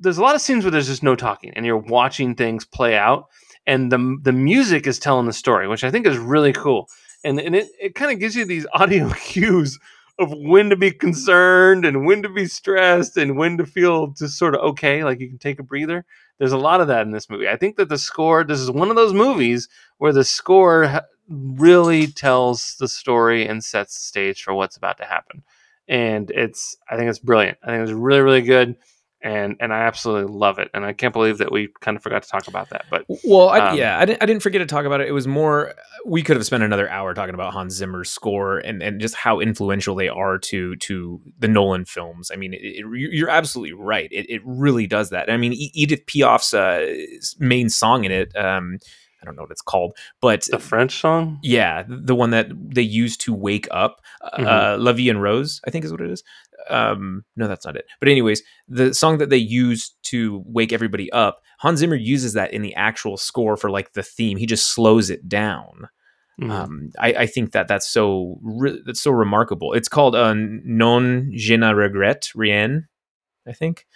there's a lot of scenes where there's just no talking and you're watching things play out and the the music is telling the story which i think is really cool and and it, it kind of gives you these audio cues of when to be concerned and when to be stressed and when to feel just sort of okay like you can take a breather there's a lot of that in this movie. I think that the score this is one of those movies where the score really tells the story and sets the stage for what's about to happen. And it's I think it's brilliant. I think it's really really good, and and I absolutely love it. And I can't believe that we kind of forgot to talk about that. But Well, I, Um, yeah, I didn't, I didn't forget to talk about it. It was more we could have spent another hour talking about Hans Zimmer's score and, and just how influential they are to to the Nolan films. I mean, it, it, you're absolutely right. It, it really does that. I mean, Edith Piaf's uh, main song in it, um, I don't know what it's called, but The French song? yeah, the one that they use to wake up, Mhm. uh, La Vie en Rose, I think is what it is. Um, no, that's not it. But anyways, the song that they use to wake everybody up, Hans Zimmer uses that in the actual score for like the theme. He just slows it down. Mhm. Um, I, I think that that's so re- that's so remarkable. It's called uh, Non Je ne regrette rien. I think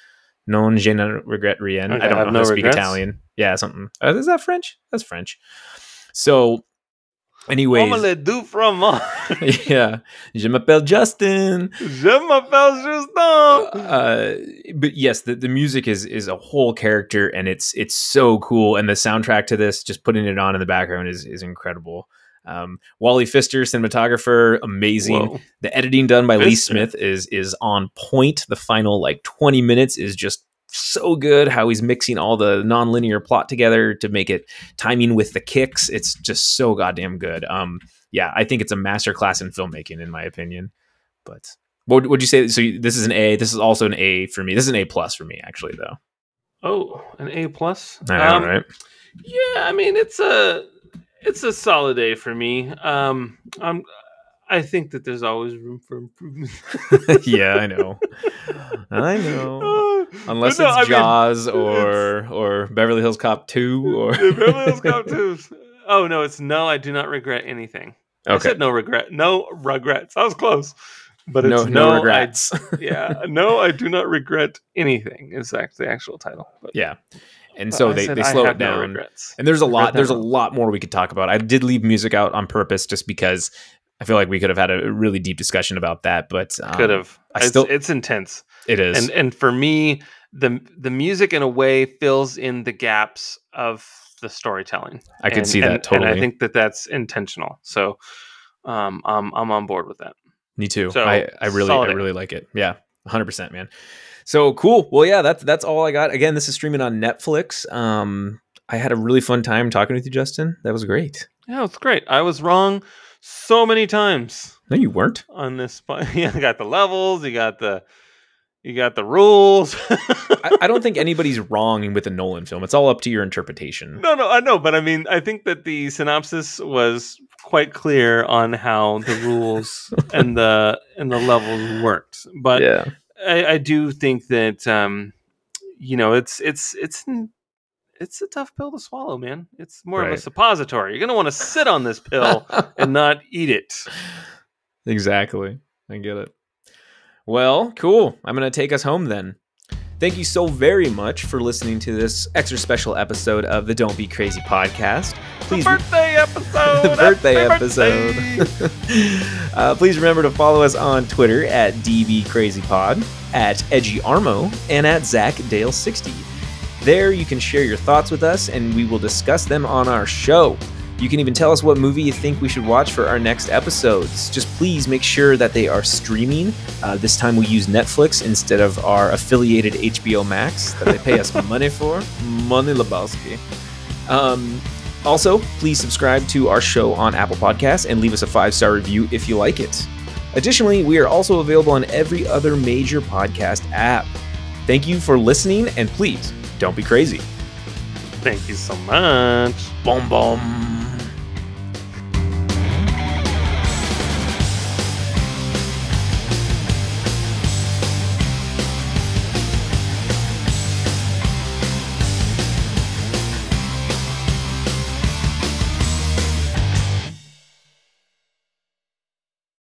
Non je ne regrette rien. Okay, I don't I know no how to speak. Italian. Yeah, something. Uh, is that French? That's French. So, anyways, Omelette du fromage. yeah, je m'appelle Justin. Je m'appelle Justin. Uh, but yes, the, the music is is a whole character, and it's it's so cool. And the soundtrack to this, just putting it on in the background, is is incredible. Um, Wally Pfister, cinematographer, amazing. Whoa. The editing done by Lee Smith is is on point. The final like twenty minutes is just so good. How he's mixing all the non-linear plot together to make it timing with the kicks. It's just so goddamn good. Um, yeah, I think it's a masterclass in filmmaking, in my opinion. But what would you say? So this is an A. This is also an A for me. This is an A plus for me, actually, though. Oh, an A plus. Know, Um, right? Yeah, I mean it's a it's a solid A for me. Um, I'm I think that there's always room for improvement. yeah, I know. I know. Unless no, it's I mean, Jaws or or Beverly Hills Cop Two or Beverly Hills Cop 2. Oh no, it's no. I do not regret anything. I said no regret. No regrets. I was close, but it's no, no, no I- regrets. yeah, no, I do not regret anything. Is actually the actual title. But, yeah, and so they, they slow it down. regrets. And there's a lot. There's a lot more we could talk about. I did leave music out on purpose just because I feel like we could have had a really deep discussion about that. But um, Could have. I it's, still- it's intense. It is. and and for me the the music in a way fills in the gaps of the storytelling I can And- see and- that totally. and i think that that's intentional so um i'm i'm on board with that Me too. So, I, I really I really like it. Yeah. 100% man. So cool. Well, yeah, that's that's all I got. Again, this is streaming on Netflix. Um I had a really fun time talking with you, Justin. That was great. yeah it's great i was wrong so many times No, you weren't. on this yeah I got the levels you got the you got the rules I, I don't think anybody's wrong with a Nolan film. It's all up to your interpretation. no no i know but i mean i think that the synopsis was quite clear on how the rules and the and the levels worked but yeah. I, I do think that um, you know it's it's it's it's a tough pill to swallow, man. It's more of a suppository. You're gonna want to sit on this pill and not eat it. Exactly. I get it. Well, cool. I'm going to take us home then. Thank you so very much for listening to this extra special episode of the Don't Be Crazy podcast. Please the birthday episode. the birthday episode. birthday. uh, please remember to follow us on Twitter at DBCrazyPod, at EdgyArmo, and at ZachDale60. There you can share your thoughts with us and we will discuss them on our show. You can even tell us what movie you think we should watch for our next episodes. Just please make sure that they are streaming. Uh, this time we use Netflix instead of our affiliated HBO Max that they pay us money for. Money Lebowski. Um, also, please subscribe to our show on Apple Podcasts and leave us a five star review if you like it. Additionally, we are also available on every other major podcast app. Thank you for listening, and please don't be crazy. Thank you so much. Boom, boom.